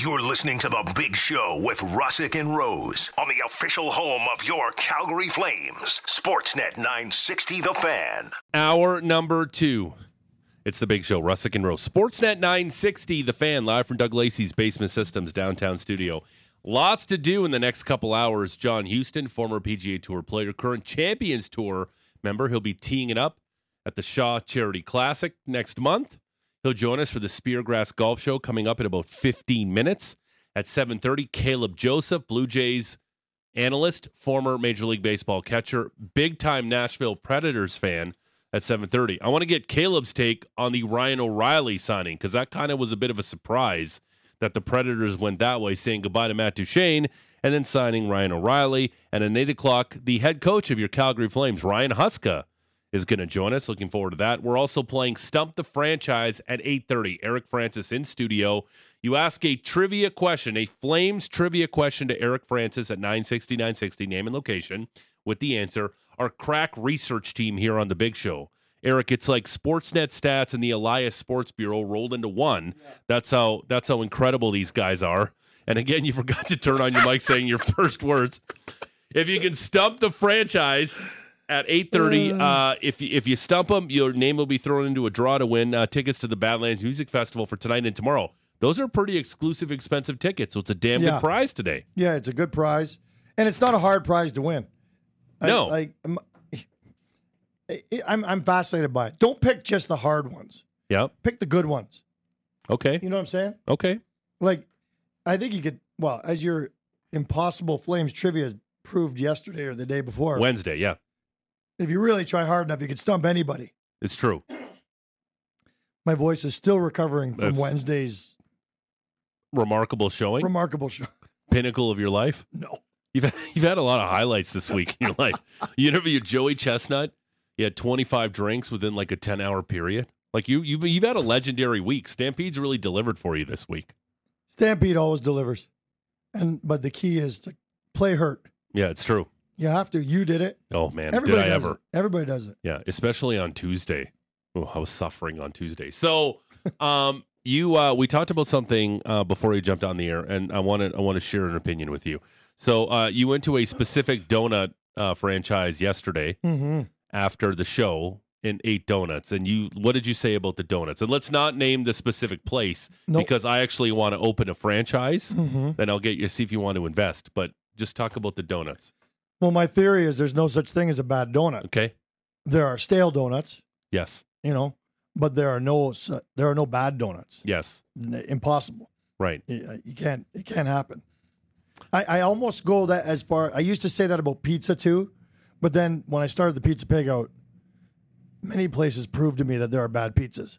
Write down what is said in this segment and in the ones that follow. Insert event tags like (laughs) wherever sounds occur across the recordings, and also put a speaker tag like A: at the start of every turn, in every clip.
A: You're listening to The Big Show with Rusic and Rose on the official home of your Calgary Flames, Sportsnet 960 The Fan.
B: Hour number two. It's the big show, Rusic and Rose. Sportsnet 960, the fan, live from Doug Lacey's Basement Systems downtown studio. Lots to do in the next couple hours. John Huston, former PGA Tour player, current Champions Tour member, he'll be teeing it up at the Shaw Charity Classic next month. He'll join us for the Speargrass Golf Show coming up in about 15 minutes at 7:30. Caleb Joseph, Blue Jays analyst, former Major League Baseball catcher, big time Nashville Predators fan at 7:30. I want to get Caleb's take on the Ryan O'Reilly signing because that kind of was a bit of a surprise that the Predators went that way, saying goodbye to Matt Duchene and then signing Ryan O'Reilly. And at 8 o'clock, the head coach of your Calgary Flames, Ryan Huska, is going to join us. Looking forward to that. We're also playing Stump the Franchise at 8:30. Eric Francis in studio. You ask a trivia question, a Flames trivia question to Eric Francis at 960 960 name and location with the answer. Our crack research team here on the Big Show. Eric, it's like Sportsnet stats and the Elias Sports Bureau rolled into one. That's how that's how incredible these guys are. And again, you forgot to turn on your mic saying your (laughs) first words. If you can stump the franchise at 8.30 uh, if, you- if you stump them your name will be thrown into a draw to win uh, tickets to the badlands music festival for tonight and tomorrow those are pretty exclusive expensive tickets so it's a damn
C: Yeah.
B: good prize today
C: Yeah, it's a good prize, and it's not a hard prize to win.
B: No.
C: like I'm, I- I'm I'm fascinated by it. Don't pick just the hard ones.
B: yep
C: Pick the good ones.
B: okay
C: You know what I'm saying?
B: okay
C: Like, I think you could. Well, as your Impossible Flames trivia proved yesterday or the day before,
B: wednesday yeah
C: if you really try hard enough, you could stump anybody.
B: it's true.
C: My voice is still recovering from
B: That's-
C: Wednesday's
B: remarkable showing.
C: remarkable show. (laughs)
B: pinnacle of your life?
C: No,
B: you've had, (laughs) you've had a lot of highlights this week in your life. You interviewed joey chestnut. He had 25 drinks within like a 10 hour period. Like you you've, you've had a legendary week. Stampede's really delivered for you this week.
C: Stampede always delivers, and but the key is to play hurt.
B: yeah it's true
C: You have to. You did it.
B: oh man
C: Everybody
B: did i ever
C: it. Everybody does it.
B: Yeah, especially on Tuesday. Oh, I was suffering on Tuesday. So, (laughs) um, you uh, we talked about something uh, before you jumped on the air, and I wanted I want to share an opinion with you. So, uh, you went to a specific donut uh, franchise yesterday
C: Mm-hmm.
B: after the show and ate donuts. And you, what did you say about the donuts? And let's not name the specific place
C: Nope.
B: because I actually want to open a franchise.
C: Mm-hmm.
B: Then I'll get you see if you want to invest. But just talk about the donuts,
C: Well, my theory is there's no such thing as a bad donut.
B: okay?
C: There are stale donuts,
B: Yes,
C: you know, but there are no su- there are no bad donuts.
B: yes,
C: N- Impossible.
B: right.
C: You uh, you can't. It can't happen. I, I almost go that as far. I used to say that about pizza too, but then when I started the Pizza Pig out, many places proved to me that there are bad pizzas.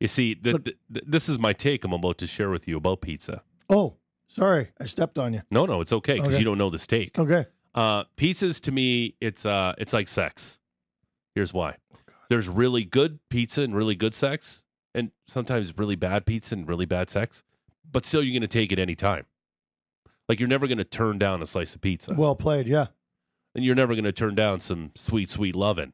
B: You see, th- th- th- this is my take I'm about to share with you about pizza.
C: Oh, sorry, I stepped on you.
B: No, no, it's okay because
C: Okay.
B: you don't know this take.
C: Okay.
B: Uh, pizzas to me, it's uh, it's like sex. Here's why:
C: Oh,
B: there's really good pizza and really good sex, and sometimes really bad pizza and really bad sex. But still, you're going to take it any time. Like you're never going to turn down a slice of pizza,
C: Well played. Yeah.
B: and you're never going to turn down some sweet, sweet loving,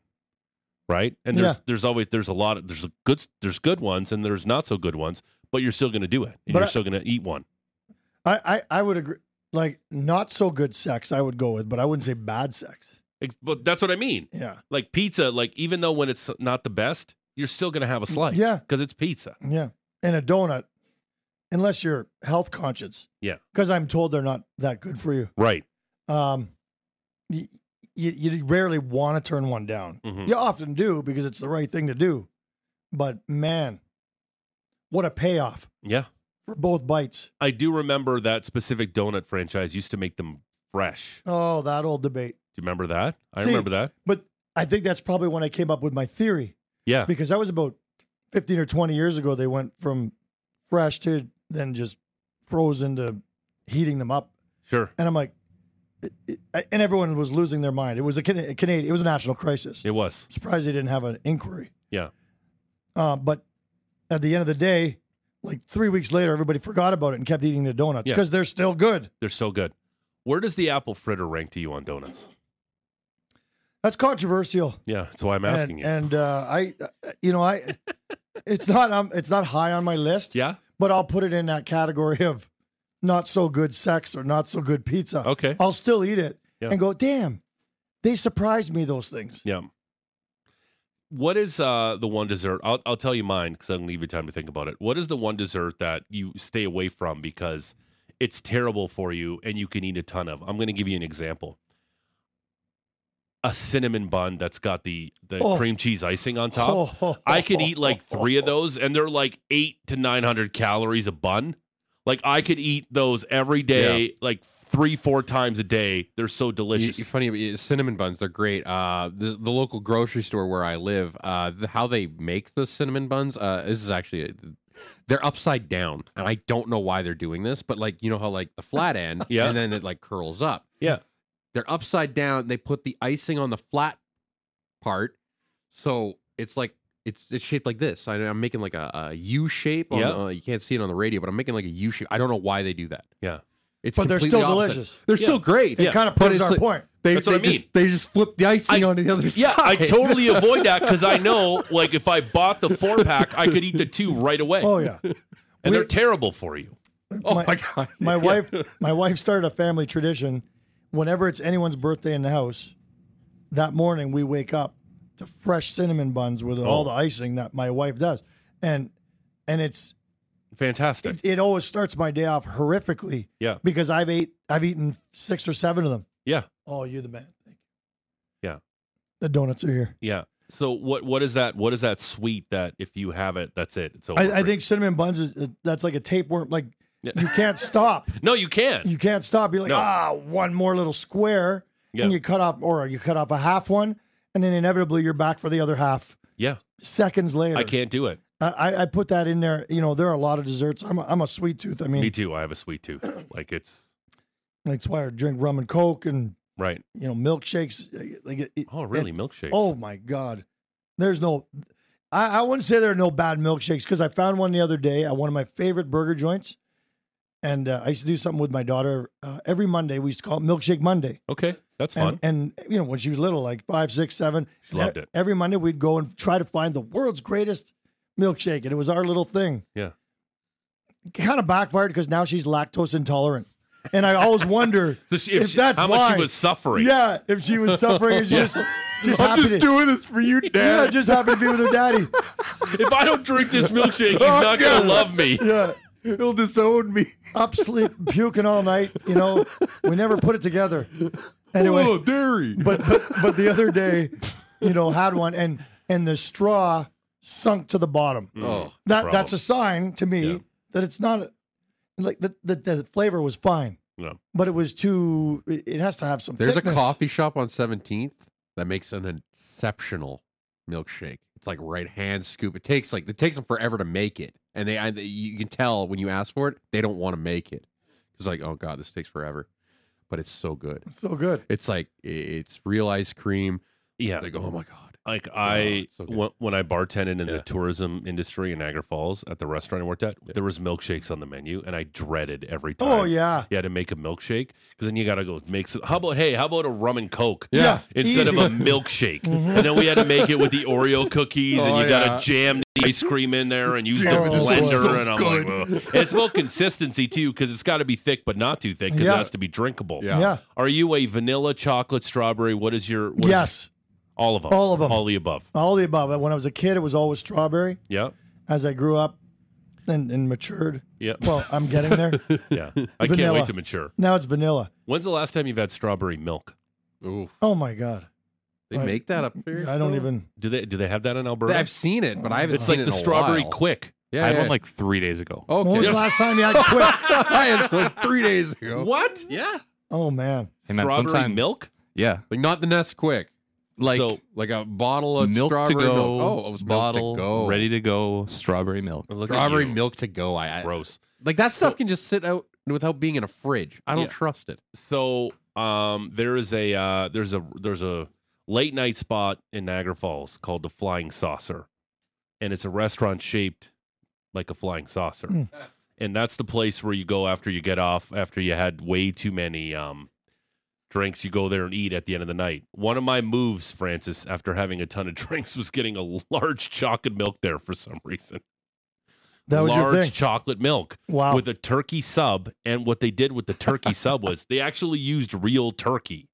B: right? And there's
C: Yeah.
B: there's always there's a lot of there's good there's good ones and there's not so good ones, but you're still going to do it, and
C: But
B: you're
C: I-
B: still going to eat one.
C: I, I, I would agree. Like not so good sex, I would go with, but I wouldn't say bad sex.
B: Ex- But that's what I mean.
C: Yeah.
B: Like pizza, like even though when it's not the best, you're still going to have a slice.
C: Yeah.
B: Because it's pizza.
C: Yeah. And a donut, unless you're health conscious.
B: Yeah.
C: Because I'm told they're not that good for you.
B: Right.
C: Um, you, you, you rarely want to turn one down.
B: Mhm.
C: You often do because it's the right thing to do. But man, what a payoff
B: Yeah.
C: For both bites.
B: I do remember that specific donut franchise used to make them fresh.
C: Oh, that old debate.
B: Do you remember that? I
C: See,
B: remember that.
C: But I think that's probably when I came up with my theory
B: Yeah.
C: because that was about 15 or 20 years ago. They went from fresh to then just frozen to heating them up.
B: Sure.
C: And I'm like, it, it, and everyone was losing their mind. It was a, a Canadian, it was a national crisis.
B: It was.
C: Surprised they didn't have an inquiry.
B: Yeah.
C: Uh, but at the end of the day, like three weeks later, everybody forgot about it and kept eating the donuts
B: Yeah.
C: because they're still good.
B: They're so good. Where does the apple fritter rank to you on donuts?
C: That's controversial.
B: Yeah, that's why I'm asking
C: and,
B: you.
C: And uh, I, uh, you know, I, (laughs) it's not, um, it's not high on my list.
B: yeah.
C: but I'll put it in that category of not so good sex or not so good pizza,
B: Okay.
C: I'll still eat it
B: Yeah.
C: and go, damn, they surprised me. Those things.
B: Yeah. What is uh, the one dessert? I'll, I'll tell you mine because I'm going to give you time to think about it. What is the one dessert that you stay away from because it's terrible for you and you can eat a ton of? I'm going to give you an example. A cinnamon bun that's got the, the
C: Oh.
B: cream cheese icing on top.
C: Oh, (laughs)
B: I could eat like three of those, and they're like eight to nine hundred calories a bun. Like I could eat those every day, like three, four times a day. They're so delicious.
D: you funny cinnamon buns. They're great. Uh, the the local grocery store where I live, uh, the, how they make the cinnamon buns. Uh, this is actually they're upside down, and I don't know why they're doing this, but like you know how like the flat end, (laughs)
B: Yeah.
D: and then it like curls up.
B: Yeah.
D: they're upside down. They put the icing on the flat part, so it's like. It's, it's shaped like this. I, I'm making like a, a U shape. On
B: Yeah.
D: uh, you can't see it on the radio, but I'm making like a U shape. I don't know why they do that.
B: yeah,
D: It's
C: But they're still
D: opposite.
C: delicious.
D: They're
B: Yeah.
D: still great.
C: It
B: Yeah.
C: kind of
D: But
C: proves our
D: like-
C: point.
D: They,
B: That's what
D: they
B: I
D: just,
B: mean.
D: they just flip the icing
B: I-
D: onto the other
B: yeah.
D: side.
B: Yeah, I totally (laughs) avoid that because I know, like, if I bought the four pack, I could eat the two right away,
C: Oh yeah.
B: and
C: we-
B: they're terrible for you.
D: Oh
C: my-
D: my, god!
C: My wife, my wife started a family tradition. Whenever it's anyone's birthday in the house, that morning we wake up to fresh cinnamon buns with all
B: Oh.
C: the icing that my wife does, and and it's
B: Fantastic.
C: it, it always starts my day off horrifically
B: Yeah,
C: because I've ate I've eaten six or seven of them.
B: yeah,
C: Oh, you're the man. Thank you.
B: Yeah.
C: The donuts are here.
B: yeah. So what what is that? What is that sweet that if you have it, that's it? It's.
C: I, I think cinnamon buns is that's like a tapeworm. Like
B: Yeah.
C: you can't stop. (laughs)
B: no, you can't.
C: You can't stop. You're like
B: No.
C: ah, one more little square,
B: Yeah.
C: and you cut off, or you cut off a half one, and then inevitably you're back for the other half
B: yeah,
C: seconds later.
B: I can't do it.
C: I, I, put that in there. You know, there are a lot of desserts. I'm a, I'm a sweet tooth. I mean,
B: Me too. I have a sweet tooth. (clears throat) Like it's
C: that's why I drink rum and coke and
B: right.
C: you know milkshakes. Like it,
B: Oh, really?
C: it-
B: Milkshakes.
C: oh my god, there's no. I, I wouldn't say there are no bad milkshakes because I found one the other day at one of my favorite burger joints, and uh, I used to do something with my daughter uh, every Monday. We used to call it Milkshake Monday.
B: okay, that's fun.
C: And, and you know when she was little, like five, six, seven,
B: She loved it.
C: Every Monday we'd go and try to find the world's greatest milkshake, and it was our little thing.
B: yeah.
C: Kind of backfired because now she's lactose intolerant, and I always wonder (laughs)
B: So she,
C: if
B: if she-
C: that's
B: how much
C: why.
B: she was suffering.
C: Yeah, if she was suffering, and (laughs) she just just happy to,
D: doing this for you, (laughs)
C: yeah, just happy to be with her daddy.
B: If I don't drink this milkshake, he's
C: Oh,
B: not gonna love me.
C: Yeah,
D: He'll disown me.
C: up sleep, puking all night. You know, we never put it together. Anyway,
D: oh, dairy.
C: but but but the other day, you know, had one and and the straw sunk to the bottom. Mm.
D: oh,
C: That
B: problem.
C: that's a sign to me
B: Yeah.
C: that it's not a, like the, the the flavor was fine,
B: No.
C: but it was too. It it has to have some.
D: there's
C: thickness.
D: a coffee shop on 17th that makes an exceptional milkshake. It's like right hand scoop. It takes like it takes them forever to make it, and they I, you can tell when you ask for it, they don't want to make it. It's like, oh god, this takes forever, but it's so good.
C: So good.
D: It's like it's real ice cream.
B: Yeah.
D: They go, oh my god.
B: Like I,
D: so
B: when, when I bartended in
D: Yeah.
B: the tourism industry in Niagara Falls at the restaurant I worked at, there was milkshakes on the menu, and I dreaded every time.
C: Oh yeah.
B: you had to make a milkshake because then you got to go make some. How about hey, how about a rum and coke?
C: Yeah.
B: Instead
C: easy. Mm-hmm.
B: of a milkshake, (laughs) and then we had to make it with the Oreo cookies, and
D: Oh,
B: you got to
D: yeah.
B: jam the ice cream in there and use
C: Damn
B: the
C: it, this
B: blender.
C: was so
B: and I'm like. And it's about consistency too, because it's got to be thick but not too thick, because
C: Yeah.
B: it has to be drinkable.
D: Yeah.
C: Yeah.
B: Are you a vanilla, chocolate, strawberry? What is your? What is-
C: Yes.
B: All of them.
C: All of 'em.
B: All the above.
C: All the above. When I was a kid, it was always strawberry.
B: Yeah.
C: As I grew up and, and matured,
B: Yeah.
C: well, I'm getting there. (laughs)
B: yeah. I can't
C: Vanilla.
B: wait to mature.
C: now it's vanilla.
B: When's the last time you've had strawberry milk?
D: Ooh,
C: Oh my god.
D: they
C: I-
D: make that up there.
C: I don't
D: still?
C: even.
B: Do they do they have that in Alberta?
D: I've seen it, but I haven't
B: it's
D: seen
B: like
D: it
B: the
D: in a
B: strawberry
D: while.
B: quick.
D: Yeah,
E: I had
D: yeah.
E: one like three days ago.
C: When was
D: okay.
C: the last time you had (laughs) quick?
D: I had one three days ago.
B: What?
E: Yeah.
C: Oh man.
E: Hey, man,
B: Strawberry
E: sometimes-
B: milk?
E: Yeah.
D: Like not the Nesquik,
E: Like
B: So-
D: like a bottle of
E: milk to go.
D: milk. Oh, it was
E: bottle
D: to go.
E: ready to go. Strawberry milk.
B: Look
D: Strawberry milk to go. I, I
B: Gross.
D: like that stuff can just sit out without being in a fridge. I don't
B: Yeah.
D: trust it.
B: So um, there is a uh, there's a there's a late night spot in Niagara Falls called the Flying Saucer, and it's a restaurant shaped like a flying saucer,
C: Mm.
B: and that's the place where you go after you get off after you had way too many um, drinks. You go there and eat at the end of the night. One of my moves, Francis, after having a ton of (laughs) drinks, was getting a large chocolate milk there for some reason.
C: That was your
B: large
C: thing.
B: chocolate milk
C: Wow.
B: with a turkey sub. And what they did with the turkey sub was they actually used real turkey.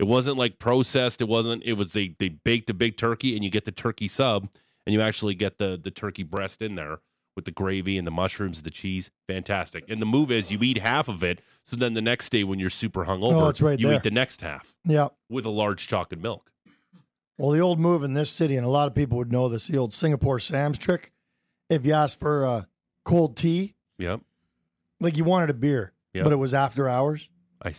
B: It wasn't like processed. It wasn't. It was they they baked a big turkey and you get the turkey sub and you actually get the the turkey breast in there with the gravy and the mushrooms, the cheese. Fantastic. And the move is you eat half of it, so then the next day when you're super hungover,
C: Oh, it's right
B: you
C: there.
B: eat the next half
C: yeah.
B: with a large chocolate milk.
C: Well, the old move in this city, and a lot of people would know this, the old Singapore Sam's trick. If you asked for a cold tea,
B: Yep.
C: like you wanted a beer,
B: Yeah.
C: but it was after hours, (laughs)
B: I,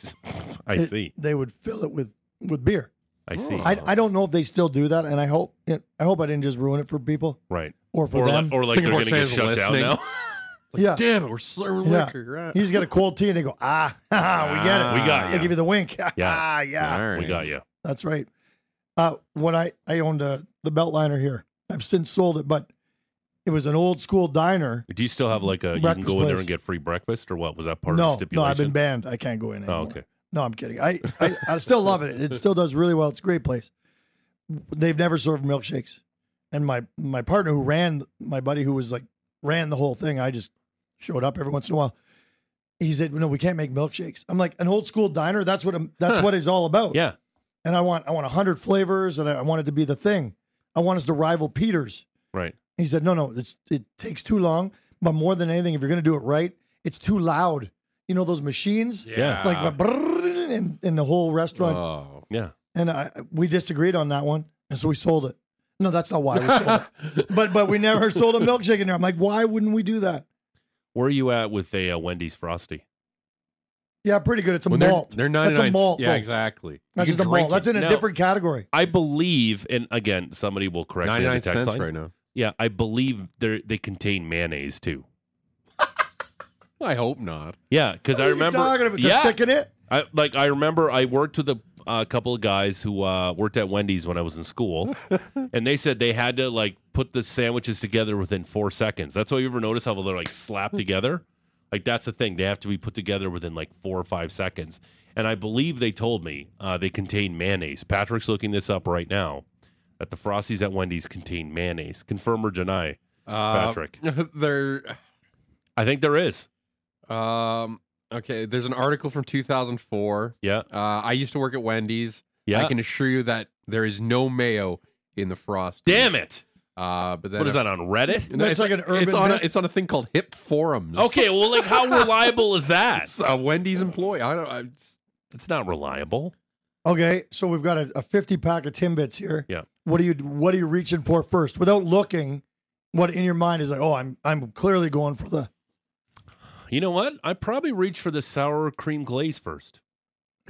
C: it-
B: see.
C: they would fill it with with beer.
B: I see.
C: I, I don't know if they still do that, and I hope I hope I didn't just ruin it for people
B: right.
C: or for
B: Or, li-
C: them.
B: or like they're going to get
D: Sam's
B: shut down
D: listening.
B: now. (laughs)
C: yeah,
D: Damn it, we're serving
C: Yeah.
D: liquor. Right?
C: you just get a cold tea, and they go, ah, (laughs) we get it.
B: We got
C: They
B: you.
C: give you the wink. (laughs)
B: Yeah.
C: ah, yeah.
D: All right.
B: We got you.
C: That's right. Uh, when I I owned uh, the Beltliner here, I've since sold it, but it was an old school diner.
B: Do you still have like a you can go in there and get free breakfast or what? Was that part of the
C: No, no,
B: stipulation?
C: I've been banned. I can't go in
B: Oh,
C: anymore.
B: okay.
C: No, I'm kidding. I, I, I still love it. It still does really well. It's a great place. They've never served milkshakes. And my my partner who ran my buddy who was like ran the whole thing, I just showed up every once in a while. He said, "No, we can't make milkshakes." I'm like, "An old school diner, that's what I'm, that's what it's all about."
B: Yeah.
C: And I want I want 100 flavors and I, I want it to be the thing. I want us to rival Peters.
B: Right.
C: He said, "No, no, it's, it takes too long, but more than anything if you're going to do it right, it's too loud. You know those machines?
B: Yeah.
C: like the in, in the whole restaurant.
D: Oh.
B: Yeah.
C: and I, we disagreed on that one, and so we sold it. No, that's not why we sold it. (laughs) But but we never sold a milkshake in there. I'm like, why wouldn't we do that?
B: Where are you at with a uh, Wendy's Frosty?
C: Yeah, pretty good. It's a
D: When they're,
C: malt.
D: they're
C: That's a malt.
D: Yeah,
C: though.
D: exactly.
C: That's
D: You
C: just
D: can
C: a malt.
D: drink
C: That's
D: it.
C: in a
B: No.
C: different category.
B: I believe, and again, somebody will correct me in the
D: 99
B: text
D: cents
B: line.
D: right now.
B: Yeah, I believe they they contain mayonnaise too. (laughs)
D: I hope not.
B: Yeah, because
C: What
B: I
C: are you
B: remember.
C: talking about? Just
B: yeah,
C: sticking it.
B: I like I remember I worked with a a couple of guys who uh, worked at Wendy's when I was in school, (laughs) and they said they had to like put the sandwiches together within four seconds. That's why you ever notice how they're like slapped (laughs) together. Like that's the thing; they have to be put together within like four or five seconds. And I believe they told me uh, they contain mayonnaise. Patrick's looking this up right now. That the Frosties at Wendy's contain mayonnaise. Confirm or deny?
D: Uh,
B: Patrick. (laughs)
D: They're
B: I think there is.
D: um okay. There's an article from 2004.
B: Yeah,
D: Uh, I used to work at Wendy's.
B: yeah.
D: I can assure you that there is no mayo in the frost.
B: Damn it!
D: Uh, but then
B: What is that on Reddit?
D: No,
C: That's
D: it's
C: like an urban
D: It's on a, it's on a thing called Hip Forums.
B: Okay, well, like how reliable is that? (laughs)
D: It's a Wendy's employee. I don't. I,
B: It's not reliable.
C: Okay, so we've got a, a 50 pack of Timbits here.
B: Yeah.
C: What are you What are you reaching for first, without looking? What in your mind is like? Oh, I'm I'm clearly going for the.
B: You know what? I probably reach for the sour cream glaze first.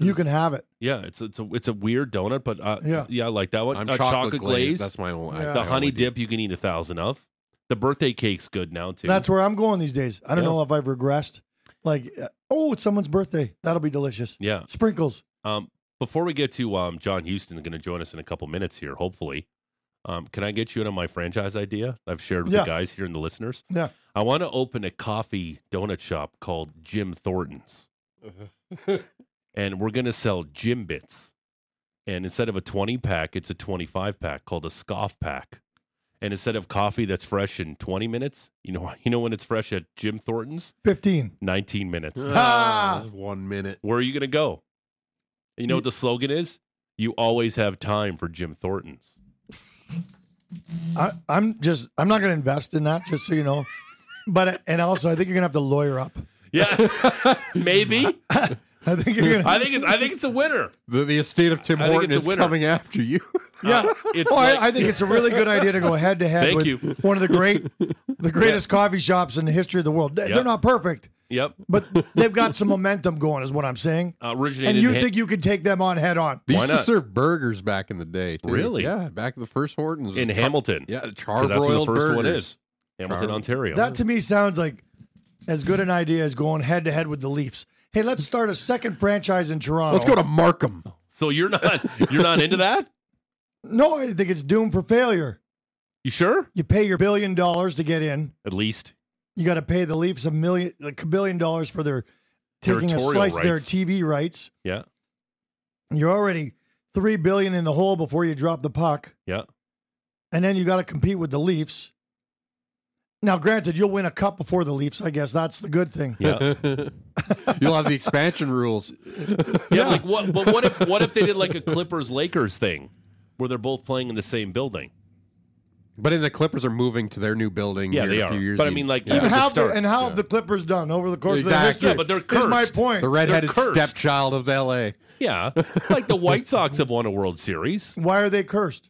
C: You can have it.
B: Yeah, it's it's a it's a weird donut, but uh,
C: Yeah.
B: yeah, I like that one.
D: I'm
B: Uh,
D: chocolate,
B: glaze.
D: glazed. That's my only.
C: Yeah.
B: the
D: my
B: honey
D: only
B: dip you can eat a thousand of. The birthday cake's good now too.
C: That's where I'm going these days. I don't
B: Yeah.
C: know if I've regressed. Like, uh, oh, it's someone's birthday. That'll be delicious.
B: yeah.
C: Sprinkles.
B: Um, before we get to um, John Huston, going to join us in a couple minutes here, hopefully. Um, can I get you in on my franchise idea I've shared with
C: Yeah.
B: the guys here and the listeners?
C: Yeah.
B: I want to open a coffee donut shop called Jim Thornton's. (laughs) and we're going to sell Jim Bits. And instead of a 20 pack, it's a 25 pack called a scoff pack. And instead of coffee that's fresh in 20 minutes, you know, (laughs) you know when it's fresh at Jim Thornton's?
C: 15.
B: 19 minutes.
C: Ah!
D: one minute.
B: Where are you going to go? You know what the slogan is? You always have time for Jim Thornton's.
C: I, I'm just, I'm not going to invest in that, just so you know. But, and also, I think you're going to have to lawyer up.
B: Yeah, (laughs) maybe. (laughs)
C: I think you're going to.
B: I think it's I think it's a winner.
D: The, the estate of Tim
B: I
D: Horton
B: a
D: is
B: winner.
D: coming after you. (laughs)
C: Yeah.
B: It's
C: oh,
B: like-
C: I, I think it's a really good idea to go head to head
B: Thank
C: with
B: you.
C: one of the great, the greatest coffee shops in the history of the world. They-
B: Yep.
C: They're not perfect,
B: Yep.
C: but they've got some momentum going, is what I'm saying.
B: Uh, originated.
C: And you
B: in Han-
C: think you could take them on head on?
D: They
B: Why
D: used
B: not?
D: to serve burgers back in the day. Too.
B: Really?
D: Yeah, back in the first Hortons
B: in
D: Char-
B: Hamilton?
D: Yeah,
B: 'Cause
D: charbroiled
B: that's where the first
D: burgers.
B: one is. Hamilton,
D: Char-
B: Ontario.
C: That to me sounds like as good an idea as going head to head with the Leafs. Hey, let's start a second franchise in Toronto.
D: Let's go to Markham.
B: so you're not (laughs) you're not into that?
C: No, I think it's doomed for failure.
B: You sure?
C: You pay your billion dollars to get in.
B: At least.
C: You got to pay the Leafs a million, like a billion dollars for their taking a
B: Territorial
C: slice of their. TV rights.
B: Yeah.
C: You're already three billion in the hole before you drop the puck,
B: Yeah.
C: and then you got to compete with the Leafs. Now, granted, you'll win a cup before the Leafs. I guess that's the good thing.
B: Yeah, (laughs)
D: You'll have the expansion rules.
B: yeah. Like what? But what if what if they did like a Clippers Lakers thing, where they're both playing in the same building?
D: But then the Clippers are moving to their new building.
B: Yeah,
D: here
B: they
D: in a
B: are.
D: years.
B: But I mean, like,
C: And how the, and how
D: Yeah.
C: have the Clippers done over the course
D: Exactly.
C: of their history?
B: Yeah, but they're
C: Is my point.
D: the redheaded
B: cursed.
D: stepchild of L.A.
B: yeah, (laughs) like the White Sox have won a World Series.
C: Why are they cursed?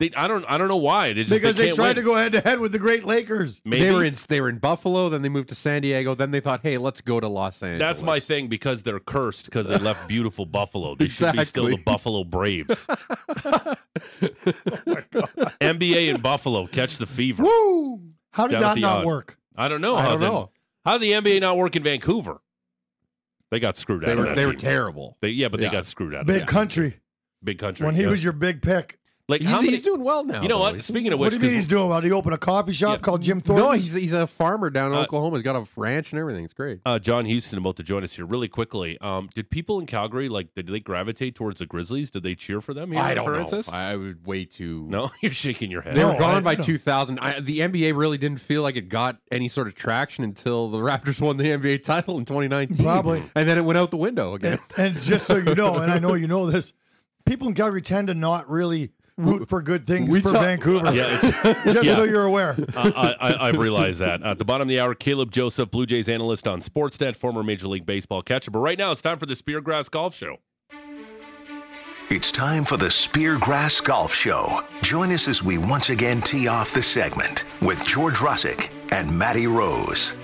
B: They, I don't I don't know why. They just
C: Because
B: they,
C: they, tried
B: win.
C: to go head to head with the great Lakers.
B: Maybe
D: They were in they were in Buffalo, then they moved to San Diego, then they thought, hey, let's go to Los Angeles.
B: That's my thing because they're cursed because they left beautiful Buffalo. They should be still the Buffalo Braves. (laughs) Oh NBA in Buffalo catch the fever.
D: Woo!
C: How did
B: Down
C: that not
B: odd.
C: work?
B: I don't know.
D: I
B: how
D: don't
B: then-
D: know.
B: How did the NBA not work in Vancouver? They got screwed
D: They
B: out. of
D: were
B: that
D: they were terrible.
B: They- yeah, but
D: Yeah.
B: they got screwed out. of
C: Big country.
B: big country.
C: When he
B: yeah.
C: was your big pick.
B: Like,
D: He's,
B: how many?
D: he's doing well now.
B: you know
D: though.
B: what? Speaking of which, What
C: do you mean he's doing well? Did he open a coffee shop
B: Yeah.
C: called Jim Thornton?
D: No, he's he's a farmer down in
B: Uh,
D: Oklahoma. He's got a ranch and everything. It's great.
B: uh, John Huston about to join us here really quickly. Um, did people in Calgary like did they gravitate towards the Grizzlies? Did they cheer for them here
D: I don't
B: Francis?
D: know. I would way too. (laughs)
B: No, you're shaking your head.
D: They
C: No,
D: were gone
C: I-
D: by
C: no.
D: 2000. I, the NBA really didn't feel like it got any sort of traction until the Raptors won the NBA title in 2019.
C: Probably.
D: And then it went out the window again.
C: And, and just so you know, (laughs) and I know you know this, people in Calgary tend to not really root for good things
D: We
C: for
D: talk-
C: Vancouver.
B: Yeah, (laughs)
C: Just
B: yeah.
C: so you're aware.
B: uh, I, I, I've realized that. At the bottom of the hour, Caleb Joseph, Blue Jays analyst on Sportsnet, former Major League Baseball catcher. But right now, it's time for the Speargrass Golf Show.
A: It's time for the Speargrass Golf Show. Join us as we once again tee off the segment with George Rusic and Matty Rose.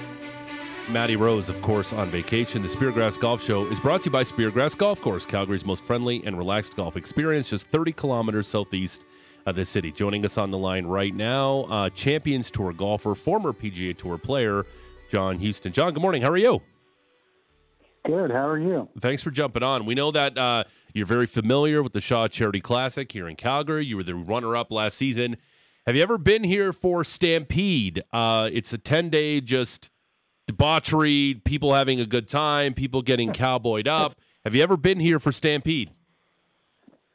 B: Matty Rose, of course, on vacation. The Speargrass Golf Show is brought to you by Speargrass Golf Course, Calgary's most friendly and relaxed golf experience, just 30 kilometers southeast of the city. Joining us on the line right now, uh, Champions Tour golfer, former PGA Tour player, John Huston. John, good morning. How are you?
F: Good. How are you?
B: Thanks for jumping on. We know that uh, you're very familiar with the Shaw Charity Classic here in Calgary. You were the runner-up last season. Have you ever been here for Stampede? Uh, it's a 10-day just debauchery, people having a good time, people getting cowboyed up. Have you ever been here for Stampede?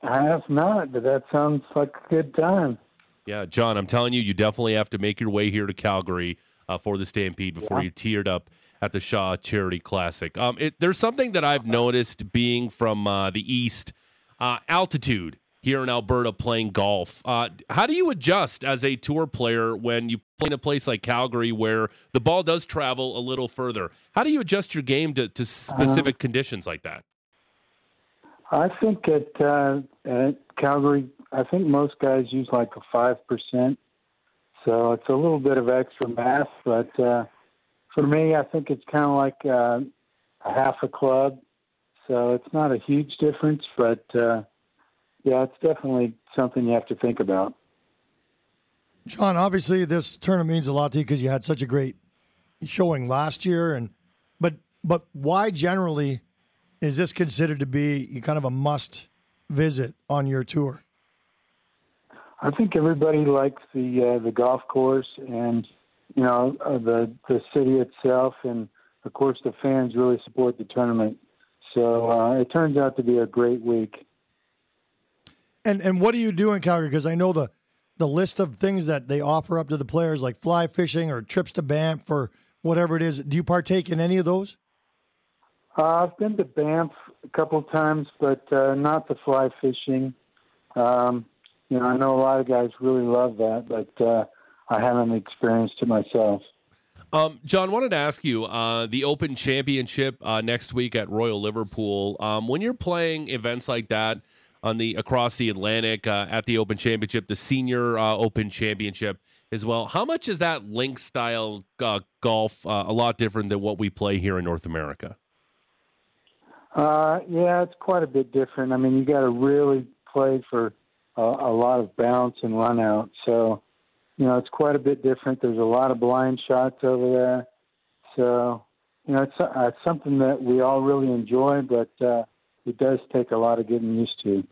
F: I have not, but that sounds like a good time.
B: Yeah, John, I'm telling you, you definitely have to make your way here to Calgary uh, for the Stampede before
F: Yeah.
B: you teared up at the Shaw Charity Classic. Um, it, there's something that I've noticed being from uh, the East, uh, altitude here in Alberta playing golf. Uh, how do you adjust as a tour player when you play in a place like Calgary where the ball does travel a little further? How do you adjust your game to, to specific conditions like that?
F: I think at uh, at Calgary, I think most guys use like a five percent, so it's a little bit of extra math. But uh, for me, I think it's kind of like uh, a half a club, so it's not a huge difference. But uh, yeah, it's definitely something you have to think about.
C: John, obviously this tournament means a lot to you because you had such a great showing last year, and but but why generally is this considered to be kind of a must visit on your tour?
F: I think everybody likes the uh, the golf course and you know uh, the the city itself, and of course the fans really support the tournament. So uh, it turns out to be a great week.
C: And and what do you do in Calgary? Because I know the the list of things that they offer up to the players, like fly fishing or trips to Banff or whatever it is. Do you partake in any of those?
F: Uh, I've been to Banff a couple of times, but uh, not the fly fishing. Um, you know, I know a lot of guys really love that, but uh, I haven't experienced it myself.
B: Um, John, wanted to ask you uh, the Open Championship uh, next week at Royal Liverpool. Um, when you're playing events like that on the across the Atlantic uh, at the Open Championship, the Senior uh, Open Championship as well, how much is that link style uh, golf uh, a lot different than what we play here in North America?
F: Uh, yeah, it's quite a bit different. I mean, you got to really play for a, a lot of bounce and run out. So, you know, it's quite a bit different. There's a lot of blind shots over there. So, you know, it's, uh, it's something that we all really enjoy, but it does take a lot of getting used to.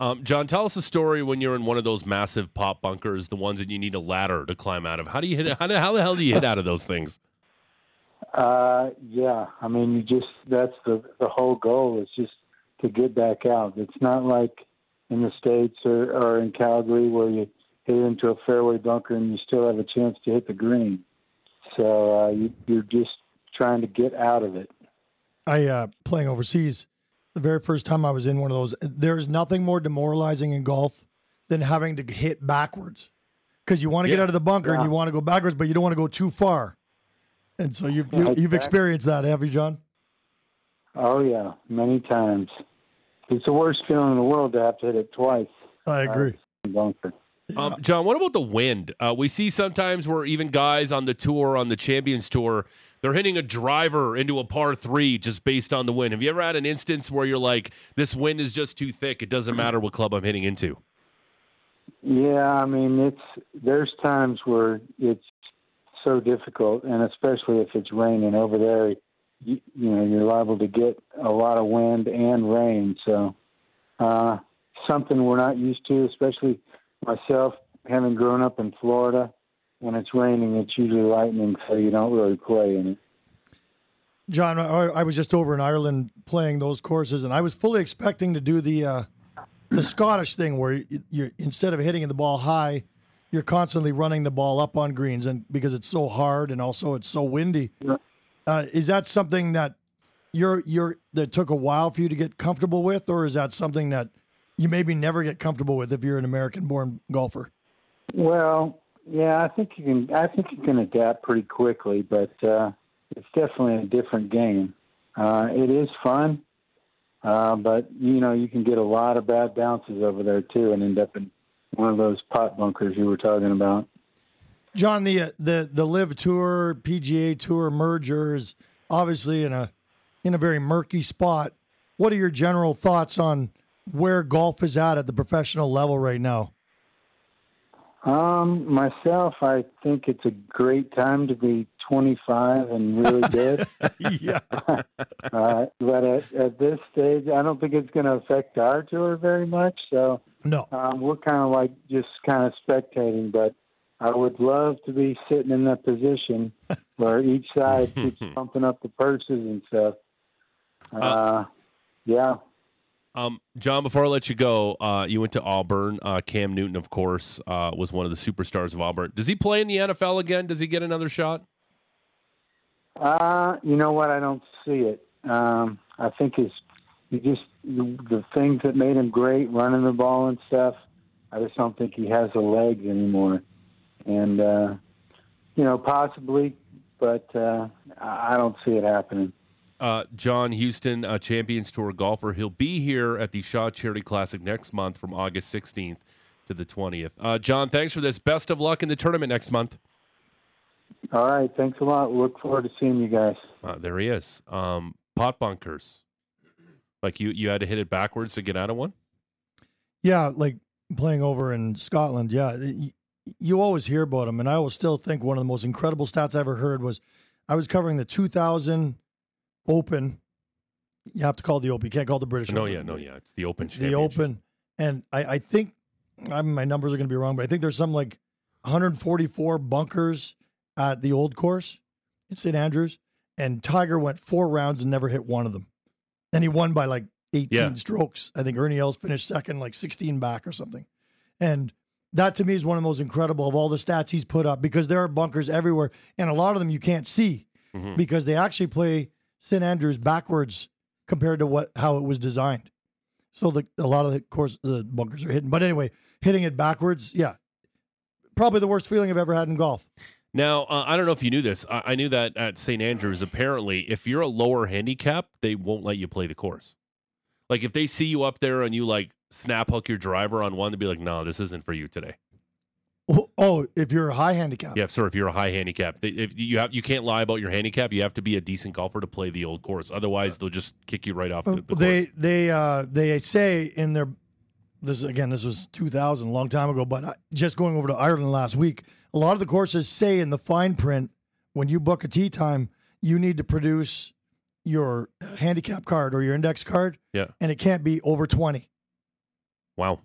B: Um, John, tell us a story when you're in one of those massive pot bunkers, the ones that you need a ladder to climb out of. How do you hit? How, the- how the hell do you hit out of those things?
F: Uh, yeah, I mean, you just that's the the whole goal is just to get back out. It's not like in the states or, or in Calgary where you hit into a fairway bunker and you still have a chance to hit the green. So uh, you, you're just trying to get out of it.
C: I uh, playing overseas. The very first time I was in one of those, there's nothing more demoralizing in golf than having to hit backwards because you want to get out of the bunker and you want to go backwards, but you don't want to go too far. And so you've you,
F: Yeah,
C: you've experienced that, have you, John?
F: Oh yeah, many times. It's the worst feeling in the world to have to hit it twice.
C: I agree.
F: Uh, bunker.
B: Um, John, what about the wind? Uh, we see sometimes where even guys on the tour, on the Champions Tour, they're hitting a driver into a par three just based on the wind. Have you ever had an instance where you're like, this wind is just too thick? It doesn't matter what club I'm hitting into.
F: Yeah, I mean it's there's times where it's so difficult, and especially if it's raining over there, you, you know you're liable to get a lot of wind and rain. So uh, something we're not used to, especially myself having grown up in Florida. When it's raining, it's usually lightning, so you don't really play in it.
C: John, I, I was just over in Ireland playing those courses, and I was fully expecting to do the uh, the Scottish thing where you, you're instead of hitting the ball high, you're constantly running the ball up on greens, and because it's so hard and also it's so windy.
F: Yeah.
C: Uh, is that something that you're you're that took a while for you to get comfortable with, or is that something that you maybe never get comfortable with if you're an American-born golfer?
F: Well, yeah, I think you can. I think you can adapt pretty quickly, but uh, it's definitely a different game. Uh, it is fun, uh, but you know you can get a lot of bad bounces over there too, and end up in one of those pot bunkers you were talking about.
C: John, the uh, the the LIV Tour, PGA Tour merger is obviously in a in a very murky spot. What are your general thoughts on where golf is at at the professional level right now?
F: Um, myself, I think it's a great time to be 25 and really good. (laughs)
C: yeah, (laughs)
F: uh, but at, at this stage, I don't think it's going to affect our tour very much. So
C: no,
F: um, we're kind of like just kind of spectating. But I would love to be sitting in that position (laughs) where each side keeps pumping up the purses and stuff. Uh, yeah.
B: Um, John, before I let you go, uh, you went to Auburn. Uh, Cam Newton, of course, uh, was one of the superstars of Auburn. Does he play in the NFL again? Does he get another shot?
F: Uh, you know what? I don't see it. Um, I think his he just the, the things that made him great, running the ball and stuff. I just don't think he has the legs anymore. And uh, you know, possibly, but uh, I don't see it happening.
B: Uh, John Huston, a Champions Tour golfer. He'll be here at the Shaw Charity Classic next month from August 16th to the 20th. Uh, John, thanks for this. Best of luck in the tournament next month.
F: All right, thanks a lot. Look forward to seeing you guys.
B: Uh, there he is. Um, pot bunkers. Like you, you had to hit it backwards to get out of one.
C: yeah, like playing over in Scotland. Yeah, you always hear about them, and I will still think one of the most incredible stats I ever heard was I was covering the 2000 Open. You have to call the Open. You can't call the British.
B: No,
C: Open.
B: yeah, no, yeah. It's the Open.
C: the Open, and I, I think I mean, my numbers are going to be wrong, but I think there's some like 144 bunkers at the old course in St Andrews, and Tiger went four rounds and never hit one of them, and he won by like 18
B: Yeah.
C: strokes. I think Ernie Els finished second, like 16 back or something, and that to me is one of the most incredible of all the stats he's put up because there are bunkers everywhere, and a lot of them you can't see
B: Mhm.
C: because they actually play St Andrews backwards compared to what how it was designed. So the a lot of the course the bunkers are hidden. But anyway, hitting it backwards, yeah, probably the worst feeling I've ever had in golf.
B: Now, uh, I don't know if you knew this. I, I knew that at St. Andrews, apparently, if you're a lower handicap, they won't let you play the course. Like if they see you up there and you like snap hook your driver on one, they'd be like, "No, this isn't for you today."
C: Oh, oh, if you're a high handicap,
B: Yeah, sir. If you're a high handicap, if you have, you can't lie about your handicap. You have to be a decent golfer to play the old course. Otherwise, they'll just kick you right off the, the
C: they
B: course.
C: they uh they say in their this again this was 2000 a long time ago but I, just going over to ireland last week a lot of the courses say in the fine print when you book a tee time you need to produce your handicap card or your index card
B: Yeah.
C: and it can't be over 20
B: Wow.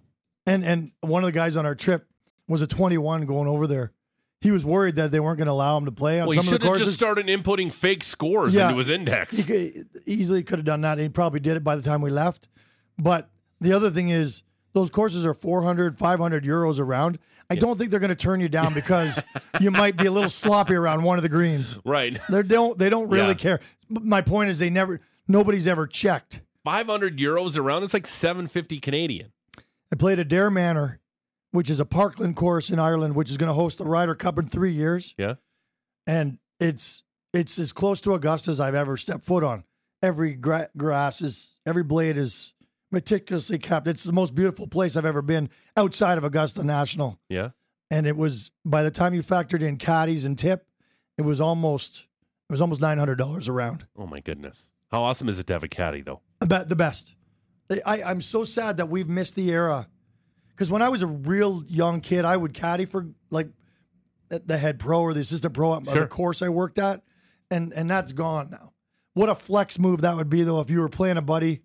C: and and one of the guys on our trip was a 21 going over there he was worried that they weren't going to allow him to play on
B: Well,
C: some of the
B: have
C: courses
B: just started inputting fake scores
C: Yeah.
B: into his index.
C: he could, easily could have done that. He probably did it by the time we left. But the other thing is, those courses are 400, 500 euros around. round. I don't think they're going to turn you down because (laughs) you might be a little sloppy around one of the greens.
B: Right.
C: They don't. They don't really
B: Yeah.
C: care. But my point is, they never. Nobody's ever checked.
B: 500 euros around. It's like 750 Canadian.
C: I played at Adare Manor, which is a Parkland course in Ireland, which is going to host the Ryder Cup in three years,
B: Yeah.
C: and it's it's as close to Augusta as I've ever stepped foot on. Every gra- grass is, every blade is meticulously kept. It's the most beautiful place I've ever been outside of Augusta National.
B: Yeah.
C: and it was by the time you factored in caddies and tip, it was almost it was almost nine hundred dollars a round.
B: Oh my goodness. How awesome is it to have a caddy though?
C: About the best. I, I'm so sad that we've missed the era. Because when I was a real young kid, I would caddy for like the head pro or the assistant pro at
B: Sure.
C: the course I worked at, and and that's gone now. What a flex move that would be though if you were playing a buddy.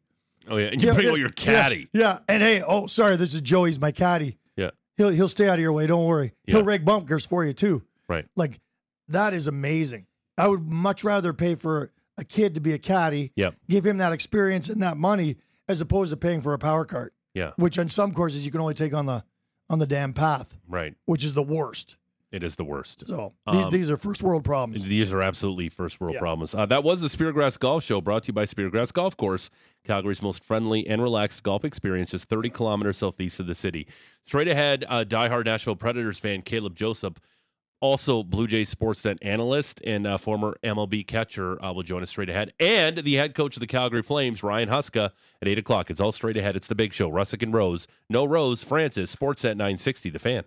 B: Oh yeah, and you
C: Yeah,
B: bring
C: yeah,
B: all your caddy.
C: Yeah, yeah. and hey, oh sorry, this is Joey's my caddy.
B: Yeah.
C: He'll he'll stay out of your way. Don't worry.
B: Yeah.
C: He'll rake bunkers for you too.
B: Right.
C: Like that is amazing. I would much rather pay for a kid to be a caddy,
B: Yep.
C: give him that experience and that money, as opposed to paying for a power cart,
B: Yeah.
C: which on some courses you can only take on the on the damn path,
B: Right.
C: which is the worst.
B: It is the worst.
C: So these,
B: Um,
C: these are first world problems.
B: These are absolutely first world
C: Yeah.
B: problems. Uh, that was the Speargrass Golf Show brought to you by Speargrass Golf Course, Calgary's most friendly and relaxed golf experience, just 30 kilometers southeast of the city. Straight ahead, uh, diehard Nashville Predators fan Caleb Joseph, also Blue Jays Sportsnet analyst and uh, former MLB catcher, uh, will join us straight ahead. And the head coach of the Calgary Flames, Ryan Huska, at 8 o'clock. It's all straight ahead. It's the big show. Rusic and Rose. No Rose, Francis, Sportsnet 960, the fan.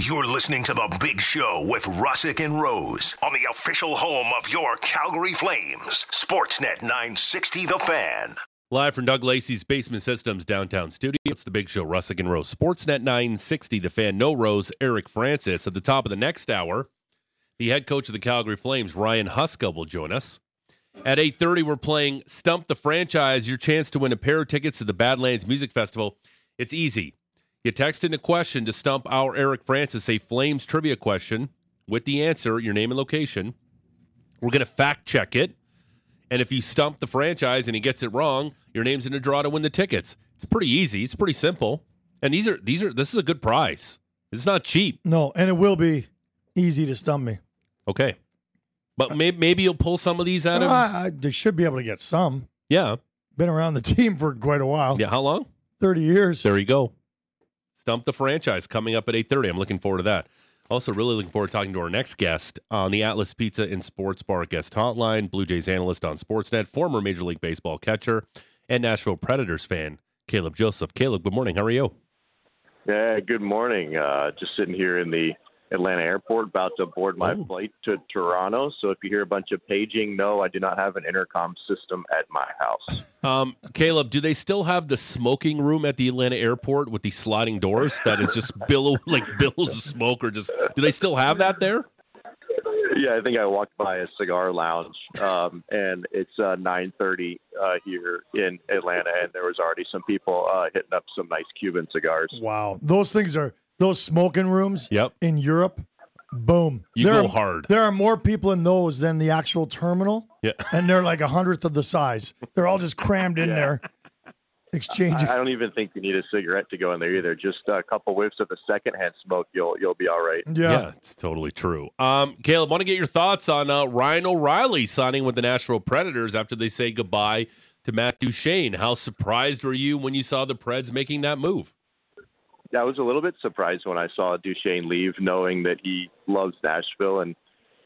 A: You're listening to The Big Show with Rusic and Rose on the official home of your Calgary Flames. Sportsnet 960 The Fan.
B: Live from Doug Lacey's Basement Systems downtown studio, it's the big show, Rusic and Rose. Sportsnet 960, the fan, no Rose, Eric Francis. At the top of the next hour, the head coach of the Calgary Flames, Ryan Huska, will join us. At 8.30, we're playing Stump the Franchise, your chance to win a pair of tickets to the Badlands Music Festival. It's easy. You text in a question to stump our Eric Francis, a Flames trivia question, with the answer, your name and location. We're going to fact check it. And if you stump the franchise and he gets it wrong, your name's in a draw to win the tickets. It's pretty easy. It's pretty simple. And these are these are this is a good price. It's not cheap.
C: no, and it will be easy to stump me.
B: Okay. But maybe, maybe you'll pull some of these out of
C: I, I, they should be able to get some.
B: Yeah.
C: Been around the (laughs) team for quite a while.
B: Yeah, how long?
C: thirty years.
B: There you go. Stump the franchise coming up at 8:30. I'm looking forward to that. Also, really looking forward to talking to our next guest on the Atlas Pizza and Sports Bar guest hotline, Blue Jays analyst on Sportsnet, former Major League Baseball catcher, and Nashville Predators fan, Caleb Joseph. Caleb, good morning. How are you?
G: Yeah, good morning. Uh, just sitting here in the Atlanta airport, about to board my
B: Oh.
G: flight to Toronto. So if you hear a bunch of paging, no, I do not have an intercom system at my house.
B: Um, Caleb, do they still have the smoking room at the Atlanta airport with the sliding doors that is just billow (laughs) like billows of smoke or just do they still have that there?
G: yeah, I think I walked by a cigar lounge, um, and it's uh, 9:30 uh, here in Atlanta, and there was already some people uh, hitting up some nice Cuban cigars.
C: Wow, those things are those smoking rooms.
B: Yep.
C: in Europe, boom.
B: You
C: There
B: go
C: are-
B: hard.
C: There are more people in those than the actual terminal,
B: Yeah. (laughs)
C: and they're like a hundredth of the size. They're all just crammed in
G: Yeah.
C: there, exchanging.
G: I I don't even think you need a cigarette to go in there either. Just a couple whiffs of the secondhand smoke, you'll you'll be all right.
C: yeah.
B: it's totally true. Um, Caleb, want to get your thoughts on uh, Ryan O'Reilly signing with the Nashville Predators after they say goodbye to Matt Duchene. How surprised were you when you saw the Preds making that move?
G: I was a little bit surprised when I saw Duchene leave, knowing that he loves Nashville and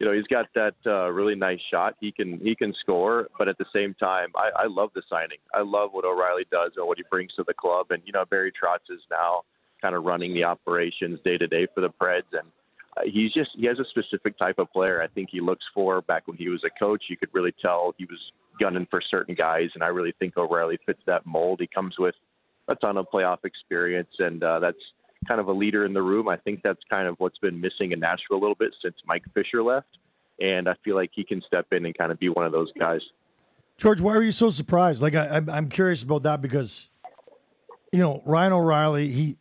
G: you know he's got that uh, really nice shot. He can he can score, but at the same time, I, I love the signing. I love what O'Reilly does and what he brings to the club. And you know Barry Trotz is now kind of running the operations day to day for the Preds, and uh, he's just he has a specific type of player. I think he looks for back when he was a coach. You could really tell he was gunning for certain guys, and I really think O'Reilly fits that mold. He comes with a ton of playoff experience, and uh, that's kind of a leader in the room. I think that's kind of what's been missing in Nashville a little bit since Mike Fisher left, and I feel like he can step in and kind of be one of those guys.
C: George, why are you so surprised? Like, I, I'm- I'm curious about that because, you know, Ryan O'Reilly, he,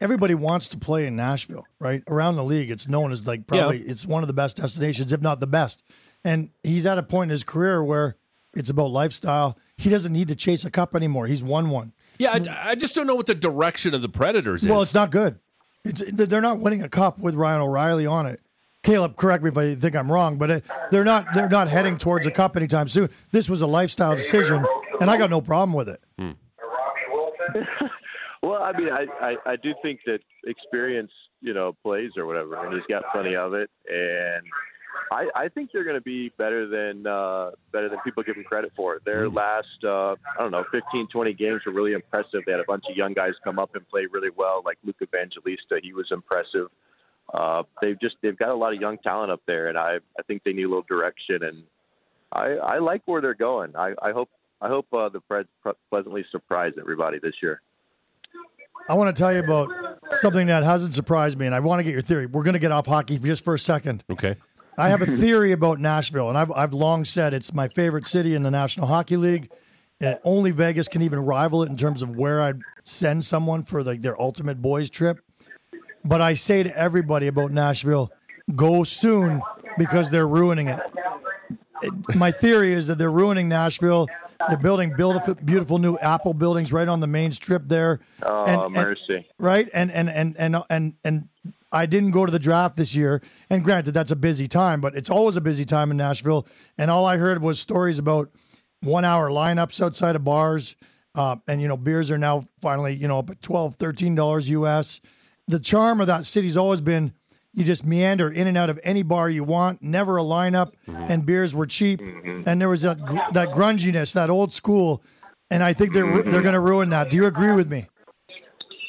C: everybody wants to play in Nashville, right? Around the league, it's known as like probably it's one of the best destinations, if not the best. And he's at a point in his career where It's about lifestyle. He doesn't need to chase a cup anymore. He's won one.
B: Yeah, I, I just don't know what the direction of the Predators is.
C: Well, it's not good. It's they're not winning a cup with Ryan O'Reilly on it. Caleb, correct me if I think I'm wrong, but uh, they're not they're not heading towards a cup anytime soon. This was a lifestyle decision, and I got no problem with it. Hmm. (laughs)
G: Well, I mean, I, I I do think that experience, you know, plays or whatever, and he's got plenty of it, and I I think they're going to be better than uh, better than people give them credit for. Their last uh, I don't know 15, 20 games were really impressive. They had a bunch of young guys come up and play really well, like Luke Evangelista. He was impressive. Uh, they've just they've got a lot of young talent up there, and I I think they need a little direction, and I I like where they're going. I I hope I hope uh, the Preds pleasantly surprise everybody this year.
C: I want to tell you about something that hasn't surprised me, and I want to get your theory. We're going to get off hockey just for a second.
B: okay.
C: I have a theory about Nashville, and I've, I've long said it's my favorite city in the National Hockey League. Uh, only Vegas can even rival it in terms of where I'd send someone for like their ultimate boys trip. But I say to everybody about Nashville, go soon because they're ruining it. It- My theory is that they're ruining Nashville. They're building beautiful, beautiful new Apple buildings right on the main strip there.
G: Oh
C: And- and-
G: mercy!
C: right? And and and and and and I didn't go to the draft this year. And granted, that's a busy time, but it's always a busy time in Nashville. And all I heard was stories about one hour lineups outside of bars. Uh, and you know, beers are now finally you know up at 12 dollars US. The charm of that city's always been you just meander in and out of any bar you want, never a lineup, and beers were cheap, and there was that gr- that grunginess, that old school, and I think they're they're going to ruin that. Do you agree with me?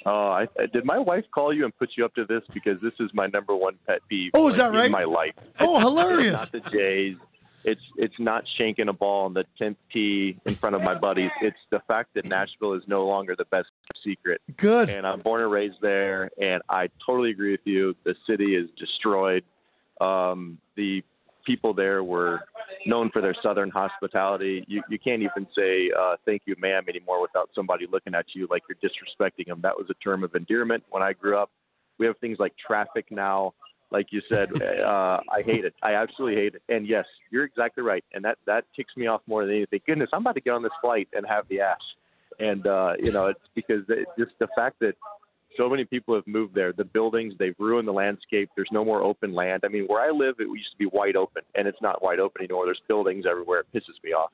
G: Oh, I, did my wife call you and put you up to this because this is my number one pet peeve.
C: Oh, is that right?
G: In my life.
C: Oh,
G: It's
C: hilarious!
G: not the Jays. It's it's not shanking a ball on the tenth tee in front of my buddies. It's the fact that Nashville is no longer the best secret.
C: Good.
G: And I'm born and raised there, and I totally agree with you. The city is destroyed. Um, the people there were known for their southern hospitality. You you can't even say uh, "thank you, ma'am" anymore without somebody looking at you like you're disrespecting them. That was a term of endearment when I grew up. We have things like traffic now. Like you said, (laughs) uh, I hate it. I absolutely hate it. And yes, you're exactly right. And that that ticks me off more than anything. Goodness, I'm about to get on this flight and have the ass. And uh, you know, it's because it, just the fact that so many people have moved there. The buildings, they've ruined the landscape. There's no more open land. I mean, where I live, it used to be wide open, and it's not wide open anymore. There's buildings everywhere. It pisses me off.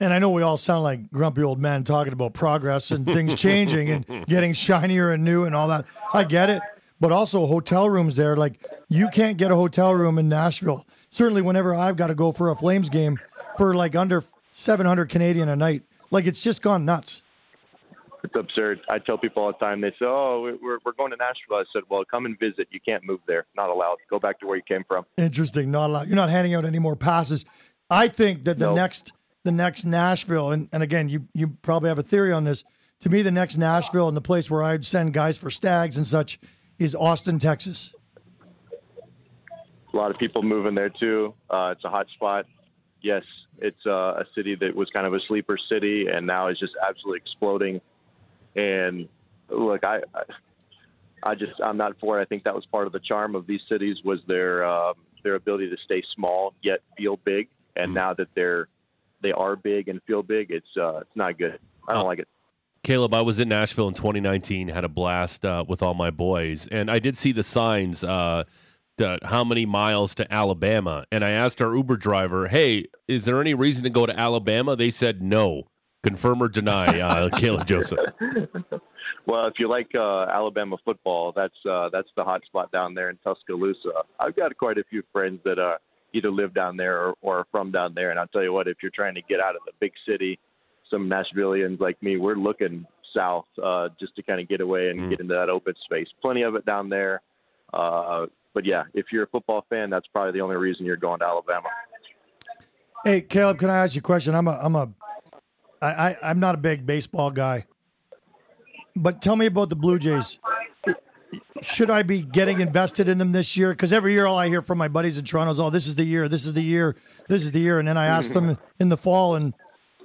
C: And I know we all sound like grumpy old men talking about progress and things (laughs) changing and getting shinier and new and all that. I get it. But also hotel rooms there. Like you can't get a hotel room in Nashville. Certainly whenever I've got to go for a Flames game for like under 700 Canadian a night. Like it's just gone nuts.
G: It's absurd. I tell people all the time. They say, "Oh, we're we're going to Nashville." I said, "Well, come and visit. You can't move there. Not allowed. Go back to where you came from."
C: Interesting. Not allowed. You're not handing out any more passes. I think that the
G: No.
C: next the next Nashville, and, and again, you you probably have a theory on this. To me, the next Nashville and the place where I'd send guys for stags and such is Austin, Texas.
G: A lot of people moving there too. Uh, it's a hot spot. Yes, it's uh, a city that was kind of a sleeper city, and now is just absolutely exploding. And look, I, I, just I'm not for it. I think that was part of the charm of these cities was their um, their ability to stay small yet feel big. And now that they're they are big and feel big, it's uh, it's not good. I don't like it.
B: Caleb, I was in Nashville in 2019, had a blast uh, with all my boys, and I did see the signs. Uh, the, how many miles to Alabama? And I asked our Uber driver, "Hey, is there any reason to go to Alabama?" They said no. Confirm or deny, uh, (laughs) Caleb Joseph.
G: Well, if you like uh, Alabama football, that's uh, that's the hot spot down there in Tuscaloosa. I've got quite a few friends that uh, either live down there or, or are from down there, and I'll tell you what, if you're trying to get out of the big city, some Nashvilleians like me, we're looking south uh, just to kind of get away and get into that open space. Plenty of it down there. Uh, but yeah, if you're a football fan, that's probably the only reason you're going to Alabama.
C: Hey, Caleb, can I ask you a question? I'm a I'm a I, I I'm not a big baseball guy. But tell me about the Blue Jays. Should I be getting invested in them this year? Because every year, all I hear from my buddies in Toronto is, "Oh, this is the year, this is the year, this is the year," and then I ask them mm-hmm. in the fall, and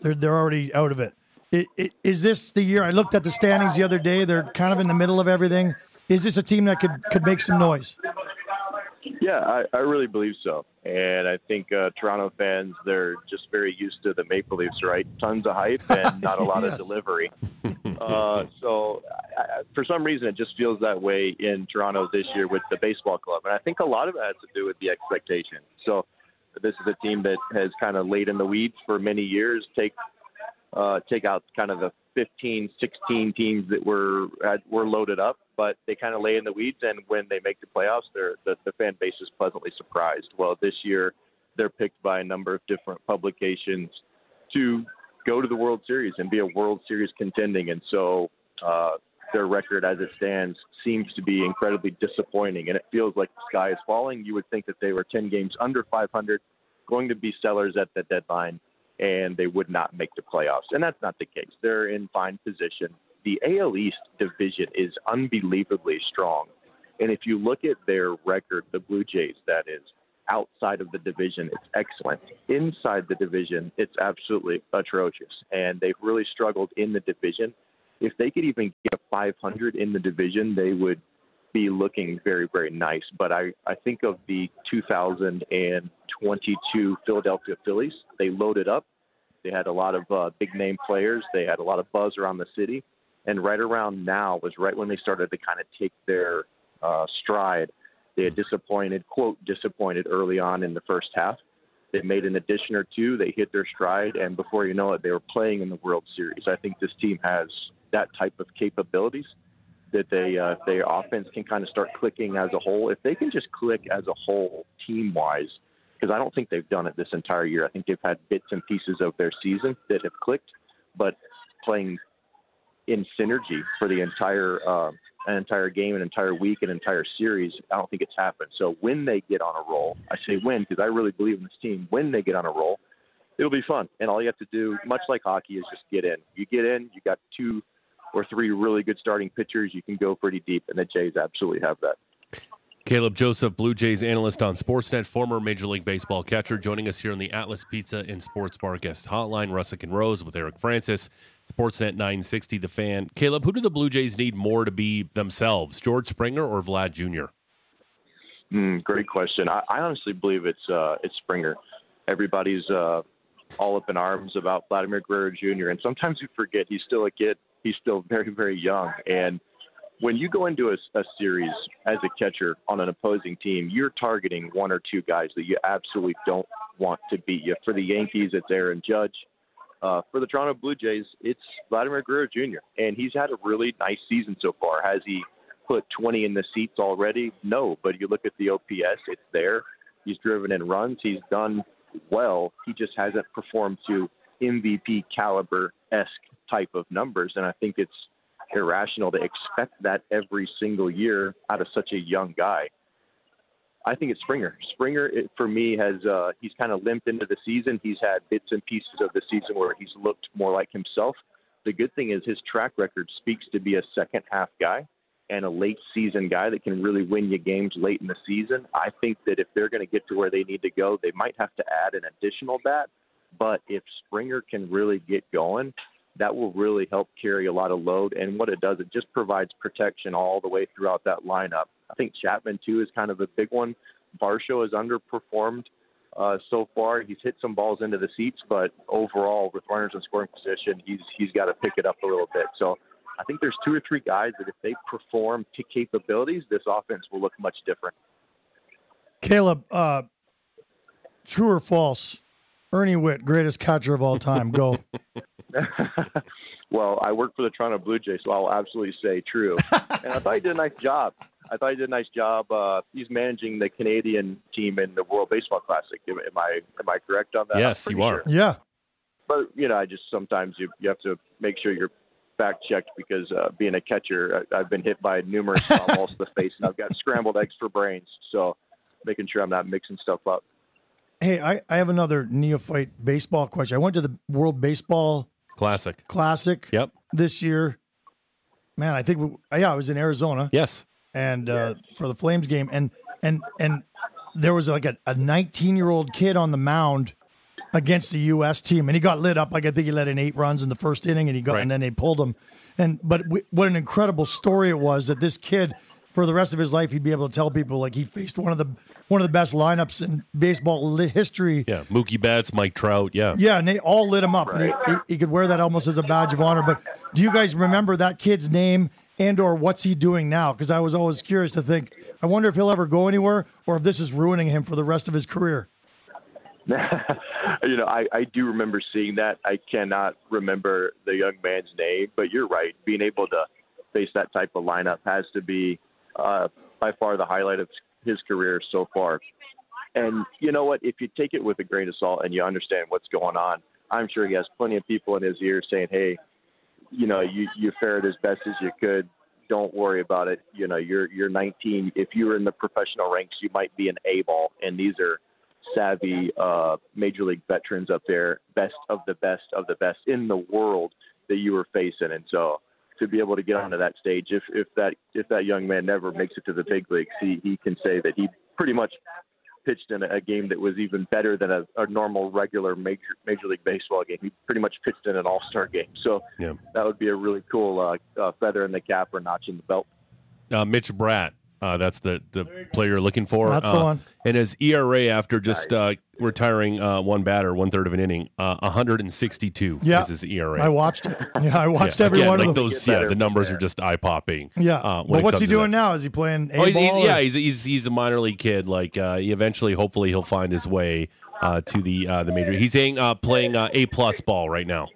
C: they're they're already out of it. I- i- Is this the year? I looked at the standings the other day; they're kind of in the middle of everything. Is this a team that could could make some noise?
G: Yeah, I, I really believe so. And I think uh, Toronto fans, they're just very used to the Maple Leafs, right? Tons of hype (laughs) and not a lot
C: Yes.
G: of delivery. (laughs) Uh, so I, for some reason, it just feels that way in Toronto this year with the baseball club. And I think a lot of it has to do with the expectation. So this is a team that has kind of laid in the weeds for many years, take uh, take out kind of the 15, 16 teams that were had, were loaded up, but they kind of lay in the weeds. And when they make the playoffs, they're, the, the fan base is pleasantly surprised. Well, this year they're picked by a number of different publications to go to the World Series and be a World Series contending. And so uh, their record as it stands seems to be incredibly disappointing. And it feels like the sky is falling. You would think that they were 10 games under 500, going to be sellers at the deadline, and they would not make the playoffs. And that's not the case. They're in fine position. The AL East division is unbelievably strong. And if you look at their record, the Blue Jays, that is, outside of the division, it's excellent. Inside the division, it's absolutely atrocious. And they've really struggled in the division. If they could even get 500 in the division, they would be looking very, very nice. But I, I think of the 2022 Philadelphia Phillies. They loaded up. They had a lot of uh, big name players. They had a lot of buzz around the city. And right around now was right when they started to kind of take their uh, stride. They had disappointed, quote, disappointed early on in the first half. They made an addition or two. They hit their stride, and before you know it, they were playing in the World Series. I think this team has that type of capabilities that they uh, their offense can kind of start clicking as a whole. If they can just click as a whole, team wise, because I don't think they've done it this entire year. I think they've had bits and pieces of their season that have clicked, but playing in synergy for the entire uh, an entire game, an entire week, an entire series. I don't think it's happened. So when they get on a roll, I say when because I really believe in this team. When they get on a roll, it'll be fun, and all you have to do, much like hockey, is just get in. You get in, you got two or three really good starting pitchers, you can go pretty deep, and the Jays absolutely have that.
B: Caleb Joseph, Blue Jays analyst on Sportsnet, former Major League Baseball catcher, joining us here on the Atlas Pizza and Sports Bar guest hotline. Rusic and Rose with Eric Francis, Sportsnet 960, The Fan. Caleb, who do the Blue Jays need more to be themselves, George Springer or Vlad Jr.?
G: Mm, great question. I, I honestly believe it's uh, it's Springer. Everybody's uh, all up in arms about Vladimir Guerrero Jr. And sometimes we forget he's still a kid. He's still (laughs) very very young. And when you go into a, a series as a catcher on an opposing team, you're targeting one or two guys that you absolutely don't want to beat you. For the Yankees, it's Aaron Judge. Uh, for the Toronto Blue Jays, it's Vladimir Guerrero Jr. And he's had a really nice season so far. Has he put 20 in the seats already? No, but you look at the OPS, it's there. He's driven in runs. He's done well. He just hasn't performed to MVP caliber esque type of numbers. And I think it's irrational to expect that every single year out of such a young guy. I think it's Springer. Springer, it, for me, has uh, he's kind of limped into the season. He's had bits and pieces of the season where he's looked more like himself. The good thing is his track record speaks to be a second half guy and a late season guy that can really win you games late in the season. I think that if they're going to get to where they need to go, they might have to add an additional bat. But if Springer can really get going, that will really help carry a lot of load. And what it does, it just provides protection all the way throughout that lineup. I think Chapman, too, is kind of a big one. Varsho has underperformed uh, so far. He's hit some balls into the seats, but overall, with runners in scoring position, he's he's got to pick it up a little bit. So I think there's two or three guys that if they perform to capabilities, this offense will look much different.
C: Caleb, uh, true or false? Ernie Whitt, greatest catcher of all time. Go. (laughs)
G: well, I work for the Toronto Blue Jays, so I'll absolutely say true. and I thought he did a nice job. I thought he did a nice job. Uh, he's managing the Canadian team in the World Baseball Classic. Am, am I am I correct on that?
B: Yes, you are.
G: sure.
C: Yeah.
G: But you know, I just sometimes you you have to make sure you're fact checked because uh, being a catcher, I, I've been hit by numerous (laughs) balls to the face, and I've got scrambled eggs for brains. So making sure I'm not mixing stuff up.
C: Hey, I, I have another neophyte baseball question. I went to the World Baseball
B: Classic.
C: Classic
B: Yep.
C: this year. Man, I think we, yeah, I was in Arizona
B: Yes.
C: and uh, for the Flames game, and and and there was like a 19 year old kid on the mound against the U.S. team, and he got lit up. Like I think he let in eight runs in the first inning, and he got
B: Right.
C: and then they pulled him. And but w- what an incredible story it was that this kid for the rest of his life he'd be able to tell people like he faced one of the one of the best lineups in baseball li- history.
B: Yeah, Mookie Betts, Mike Trout. Yeah,
C: Yeah, and they all lit him up, and he, he, he could wear that almost as a badge of honor. But do you guys remember that kid's name and or what's he doing now? Because I was always curious to think. I wonder if he'll ever go anywhere, or if this is ruining him for the rest of his career. (laughs)
G: you know, I, I do remember seeing that. I cannot remember the young man's name, but you're right. Being able to face that type of lineup has to be uh, by far the highlight of his career so far. And you know what? If you take it with a grain of salt and you understand what's going on, I'm sure he has plenty of people in his ear saying, "Hey, you know, you you fared as best as you could. Don't worry about it. You know, you're you're 19. If you were in the professional ranks, you might be an A ball, and these are savvy uh, major league veterans up there, best of the best of the best in the world that you were facing. And so, to be able to get onto that stage, if if that if that young man never makes it to the big leagues, he he can say that he pretty much pitched in a, a game that was even better than a, a normal regular major major league baseball game. He pretty much pitched in an all star game. So
B: Yeah.
G: that would be a really cool uh, uh, feather in the cap or notch in the belt.
B: uh, Mitch Bratt. Uh, that's the, the player you're looking for.
C: That's
B: uh,
C: the one.
B: And his ERA after just uh, retiring uh, one batter, one third of an inning, uh, 162
C: Yeah.
B: is his ERA.
C: I watched it. (laughs) Yeah, I watched
B: Yeah,
C: every
B: again,
C: one
B: like
C: of them.
B: those.
G: Get
B: Yeah, the numbers
G: from
B: are just eye popping.
C: yeah,
B: uh,
C: but what's he doing now? Is he playing A
B: Oh, he's,
C: ball?
B: he's- yeah, he's, he's he's a minor league kid. Like uh, he eventually, hopefully, he'll find his way uh, to the uh, the major. He's saying, uh, playing uh, A plus ball right now.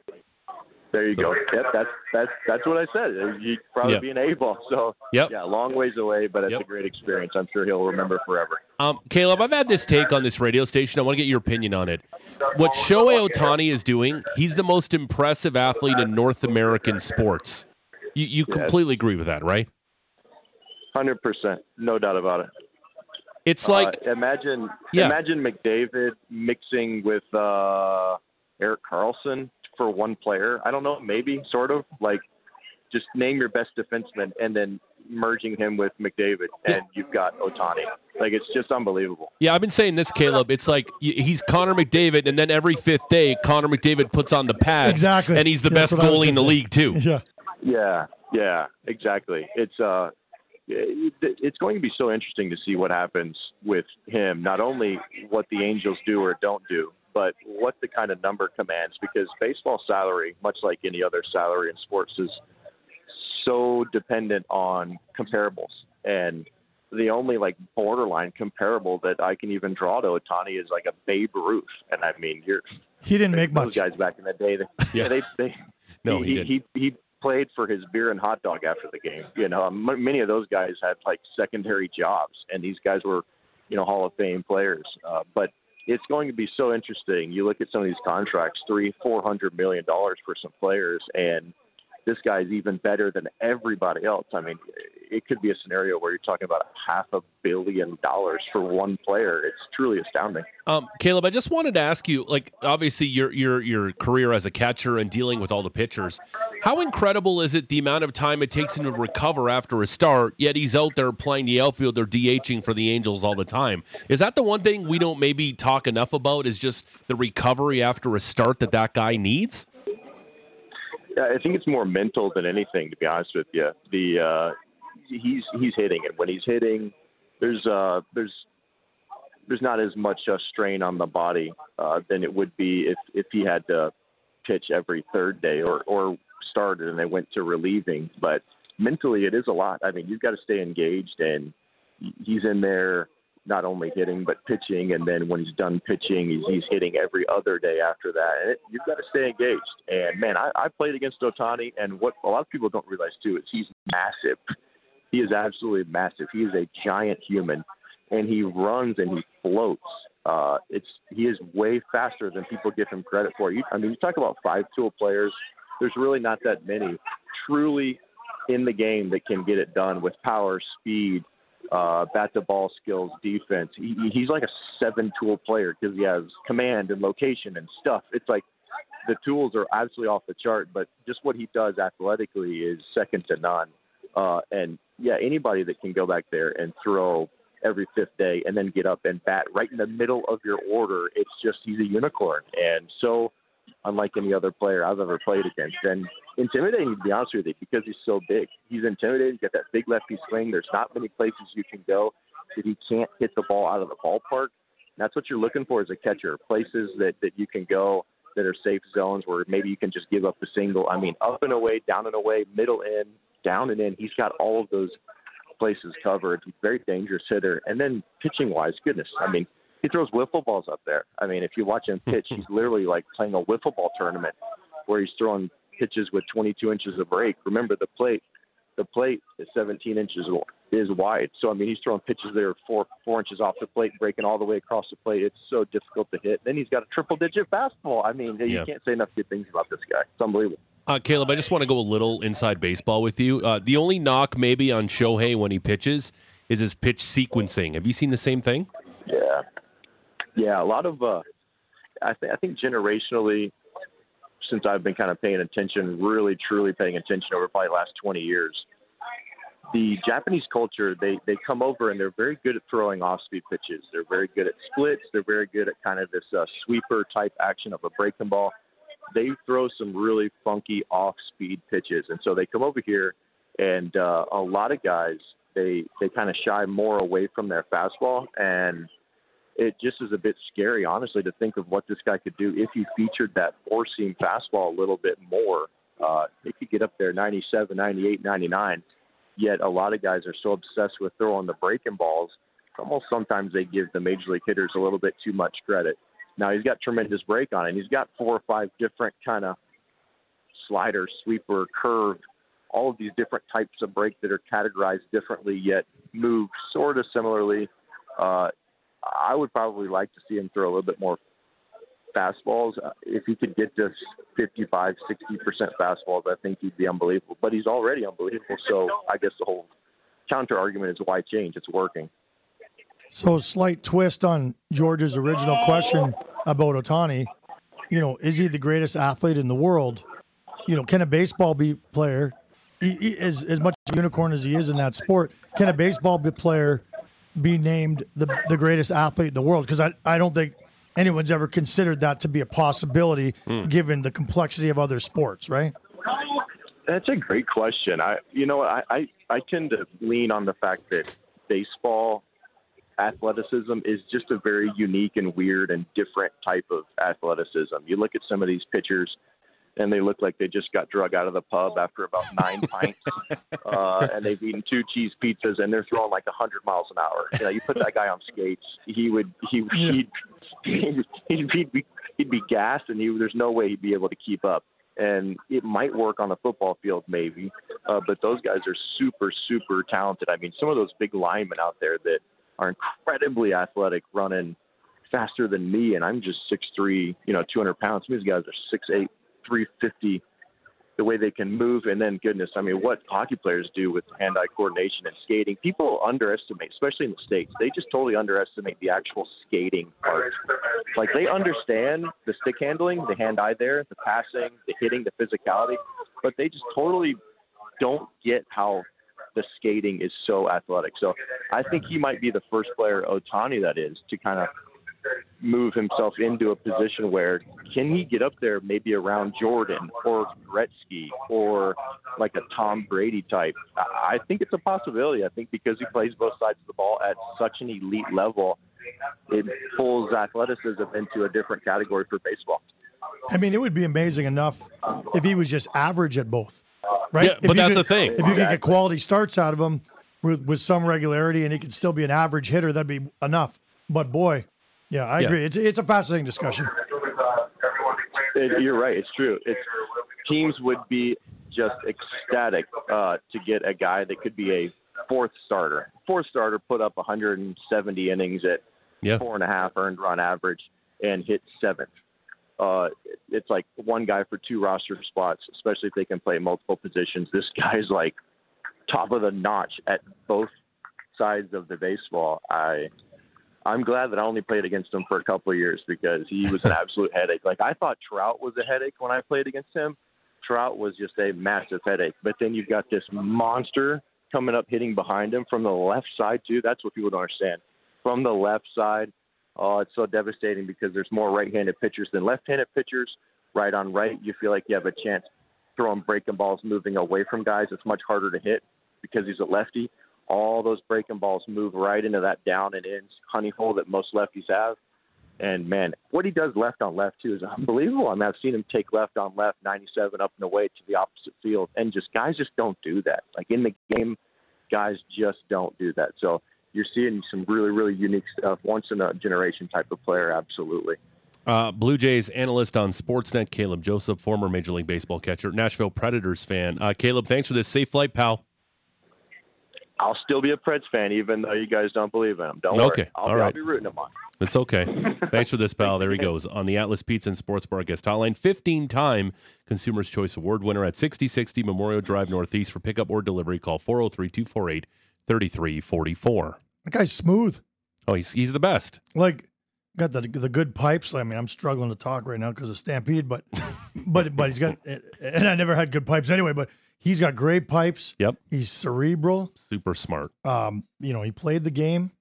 G: There you go. Yep, that's that's that's what I said. You'd probably
B: Yep.
G: be an A ball. So
B: Yep.
G: yeah, long ways away, but it's
B: Yep.
G: a great experience. I'm sure he'll remember forever.
B: Um, Caleb, I've had this take on this radio station. I want to get your opinion on it. What Shohei Ohtani is doing, he's the most impressive athlete in North American sports. You, you
G: Yes.
B: completely agree with that, right?
G: Hundred percent, no doubt about it.
B: It's like,
G: uh, imagine
B: Yeah.
G: imagine McDavid mixing with uh, Erik Karlsson for one player. I don't know, maybe sort of like just name your best defenseman and then merging him with McDavid, and you've got Ohtani. Like it's just unbelievable.
B: yeah, I've been saying this, Caleb. It's like he's Connor McDavid, and then every fifth day, Connor McDavid puts on the pads,
C: Exactly.
B: and he's the
C: That's
B: best
C: what I was
B: goalie in the
C: say.
B: league too.
C: yeah.
G: Yeah, yeah, exactly. It's uh, it's going to be so interesting to see what happens with him. Not only what the Angels do or don't do, but what the kind of number commands. Because baseball salary, much like any other salary in sports, is so dependent on comparables. And the only like borderline comparable that I can even draw to Ohtani is like a Babe Ruth. And I mean, you're
C: He didn't make
G: those
C: much.
G: guys back in the day. They,
B: Yeah. (laughs)
G: yeah, they they
B: No, he
G: he,
B: didn't.
G: he he played for his beer and hot dog after the game. You know, m- many of those guys had like secondary jobs, and these guys were, you know, Hall of Fame players. Uh, but it's going to be so interesting. You look at some of these contracts, three, four hundred million dollars for some players, and this guy's even better than everybody else. I mean, it could be a scenario where you're talking about half a billion dollars for one player. It's truly astounding.
B: Um, Caleb, I just wanted to ask you, like, obviously your your your career as a catcher and dealing with all the pitchers, how incredible is it the amount of time it takes him to recover after a start? Yet he's out there playing the outfield or DHing for the Angels all the time. Is that the one thing we don't maybe talk enough about? Is just the recovery after a start that that guy needs?
G: Yeah, I think it's more mental than anything, to be honest with you. The uh, he's he's hitting, and when he's hitting, there's uh, there's there's not as much uh, strain on the body uh, than it would be if if he had to pitch every third day or or started and they went to relieving. But mentally, it is a lot. I mean, you've got to stay engaged, and he's in there not only hitting but pitching, and then when he's done pitching, he's, he's hitting every other day after that. And it, you've got to stay engaged. And man, I, I played against Ohtani, and what a lot of people don't realize too is he's massive. He is absolutely massive. He is a giant human, and he runs and he floats. Uh, it's he is way faster than people give him credit for. You, I mean, you talk about five tool players. There's really not that many truly in the game that can get it done with power, speed, uh, bat to ball skills, defense. He, he's like a seven tool player because he has command and location and stuff. It's like the tools are absolutely off the chart, but just what he does athletically is second to none. Uh, and yeah, anybody that can go back there and throw every fifth day and then get up and bat right in the middle of your order, it's just he's a unicorn. And so unlike any other player I've ever played against. And intimidating, to be honest with you, because he's so big. He's intimidating. He's got that big lefty swing. There's not many places you can go that he can't hit the ball out of the ballpark. And that's what you're looking for as a catcher. Places that, that you can go that are safe zones where maybe you can just give up a single. I mean, up and away, down and away, middle in, down and in. He's got all of those places covered. Very dangerous hitter. And then pitching wise, goodness, I mean, he throws wiffle balls up there. I mean, if you watch him pitch, he's (laughs) literally like playing a wiffle ball tournament where he's throwing pitches with 22 inches of break. Remember the plate, the plate is 17 inches is wide. So I mean, he's throwing pitches that are four four inches off the plate, breaking all the way across the plate. It's so difficult to hit. Then he's got a triple digit fastball. I mean, you
B: Yeah.
G: can't say enough good things about this guy. It's unbelievable.
B: Uh, Caleb, I just want to go a little inside baseball with you. Uh, the only knock maybe on Shohei when he pitches is his pitch sequencing. Have you seen the same thing?
G: Yeah, yeah. A lot of, uh, I think, I think generationally, since I've been kind of paying attention, really truly paying attention over probably the last 20 years, the Japanese culture they they come over and they're very good at throwing off speed pitches. They're very good at splits. They're very good at kind of this uh, sweeper type action of a breaking ball. They throw some really funky off speed pitches, and so they come over here, and uh, a lot of guys they they kind of shy more away from their fastball and it just is a bit scary, honestly, to think of what this guy could do if he featured that four seam fastball a little bit more. Uh, he could get up there 97, 98, 99. Yet a lot of guys are so obsessed with throwing the breaking balls, almost sometimes they give the major league hitters a little bit too much credit. Now he's got tremendous break on it. He's got four or five different kind of slider, sweeper, curve, all of these different types of break that are categorized differently yet move sort of similarly. Uh, I would probably like to see him throw a little bit more fastballs. Uh, If he could get to 55, 60% fastballs, I think he'd be unbelievable. But he's already unbelievable. So I guess the whole counter argument is why change? It's working.
C: So, slight twist on George's original question about Ohtani. You know, is he the greatest athlete in the world? You know, can a baseball be player, he, he, as as much unicorn as he is in that sport, can a baseball be player be named the the greatest athlete in the world? Because I I don't think anyone's ever considered that to be a possibility, hmm. given the complexity of other sports, right?
G: That's a great question. I, you know, I, I, I tend to lean on the fact that baseball athleticism is just a very unique and weird and different type of athleticism. You look at some of these pitchers, and they look like they just got drug out of the pub after about nine (laughs) pints, uh, and they've eaten two cheese pizzas, and they're throwing like a hundred miles an hour. You know, you put that guy on skates, he would he he'd, he'd, he'd, be he'd be gassed, and he, there's no way he'd be able to keep up. And it might work on a football field, maybe, uh, but those guys are super, super talented. I mean, some of those big linemen out there that are incredibly athletic, running faster than me, and I'm just six three, you know, 200 pounds. Some of these guys are six eight, 350. The way they can move, and then goodness, I mean, what hockey players do with hand-eye coordination and skating, people underestimate, especially in the states. They just totally underestimate the actual skating part. Like they understand the stick handling, the hand-eye there, the passing, the hitting, the physicality, but they just totally don't get how the skating is so athletic. So I think he might be the first player, Ohtani, that is, to kind of move himself into a position where can he get up there maybe around Jordan or Gretzky or like a Tom Brady type? I I think it's a possibility. I think because he plays both sides of the ball at such an elite level, it pulls athleticism into a different category for baseball.
C: I mean, it would be amazing enough if he was just average at both, right?
B: Yeah,
C: If
B: but that's
C: could-
B: the thing.
C: If you could get quality starts out of him with, with some regularity, and he could still be an average hitter, that'd be enough. But boy, yeah, I
B: Yeah.
C: agree. It's it's a fascinating discussion.
G: It, you're right. It's true. It's teams would be just ecstatic uh, to get a guy that could be a fourth starter. Fourth starter put up 170 innings at
B: Yeah.
G: four and a half earned run average and hit seventh. Uh, it's like one guy for two roster spots, especially if they can play multiple positions. This (laughs) guy's like top of the notch at both sides of the baseball. I I'm glad that I only played against him for a couple of years because he was an (laughs) absolute headache. Like I thought Trout was a headache when I played against him. Trout was just a massive headache. But then you've got this monster coming up hitting behind him from the left side too. That's what people don't understand. From the left side, oh, it's so devastating because there's more right-handed pitchers than left-handed pitchers. right on right, you feel like you have a chance throwing breaking balls moving away from guys. It's much harder to hit because he's a lefty. All those breaking balls move right into that down and in honey hole that most lefties have. And man, what he does left on left too is (laughs) unbelievable. I mean, I've seen him take left on left, 97 up and away to the opposite field, and just guys just don't do that. Like in the game, guys just don't do that. So you're seeing some really, really unique stuff. Once in a generation type of player, absolutely.
B: Uh, Blue Jays analyst on Sportsnet, Caleb Joseph, former Major League Baseball catcher, Nashville Predators fan. Uh, Caleb, thanks for this safe flight, pal.
G: I'll still be a Preds fan, even though you guys don't believe in them. Don't
B: Okay,
G: worry. I'll,
B: all
G: be, I'll be rooting them on.
B: It's okay. (laughs) Thanks for this, pal. There he goes on the Atlas Pizza and Sports Bar guest hotline. 15 time Consumer's Choice Award winner at 6060 Memorial Drive Northeast for pickup or delivery. Call 403 248 3344.
C: That guy's smooth.
B: Oh, he's, he's the best.
C: Like got the the good pipes. I mean, I'm struggling to talk right now because of Stampede, but (laughs) but but he's got and I never had good pipes anyway. But he's got great pipes.
B: Yep.
C: He's cerebral.
B: Super smart.
C: Um, you know, he played the game.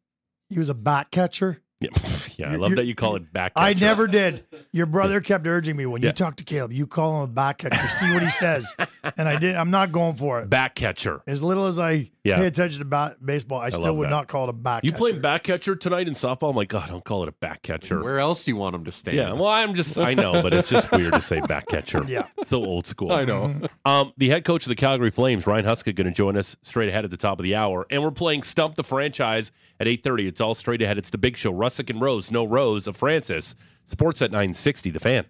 C: He was a bat catcher.
B: Yeah, (laughs) yeah I love that you call it back.
C: I
B: catcher.
C: never did. Your brother kept urging me when
B: Yeah.
C: you talk to Caleb, you call him a back catcher, see what he says, and I did. I'm not going for it.
B: Back catcher.
C: As little as I
B: Yeah.
C: pay attention to ba- baseball, I still
B: love
C: would
B: that.
C: not call it a back.
B: You
C: catcher.
B: playing back catcher tonight in softball? I'm like, God, don't call it a back catcher.
D: Where else do you want him to stand?
B: Yeah, well, I'm just, I know, but it's just weird to say back catcher.
C: Yeah.
B: So old school.
D: I know.
B: Um, the head coach of the Calgary Flames, Ryan Huska, going to join us straight ahead at the top of the hour, and we're playing Stump the Franchise at eight thirty. It's all straight ahead. It's the Big Show. Rusic and Rose, no Rose of Francis. Sportsnet nine sixty. The Fan.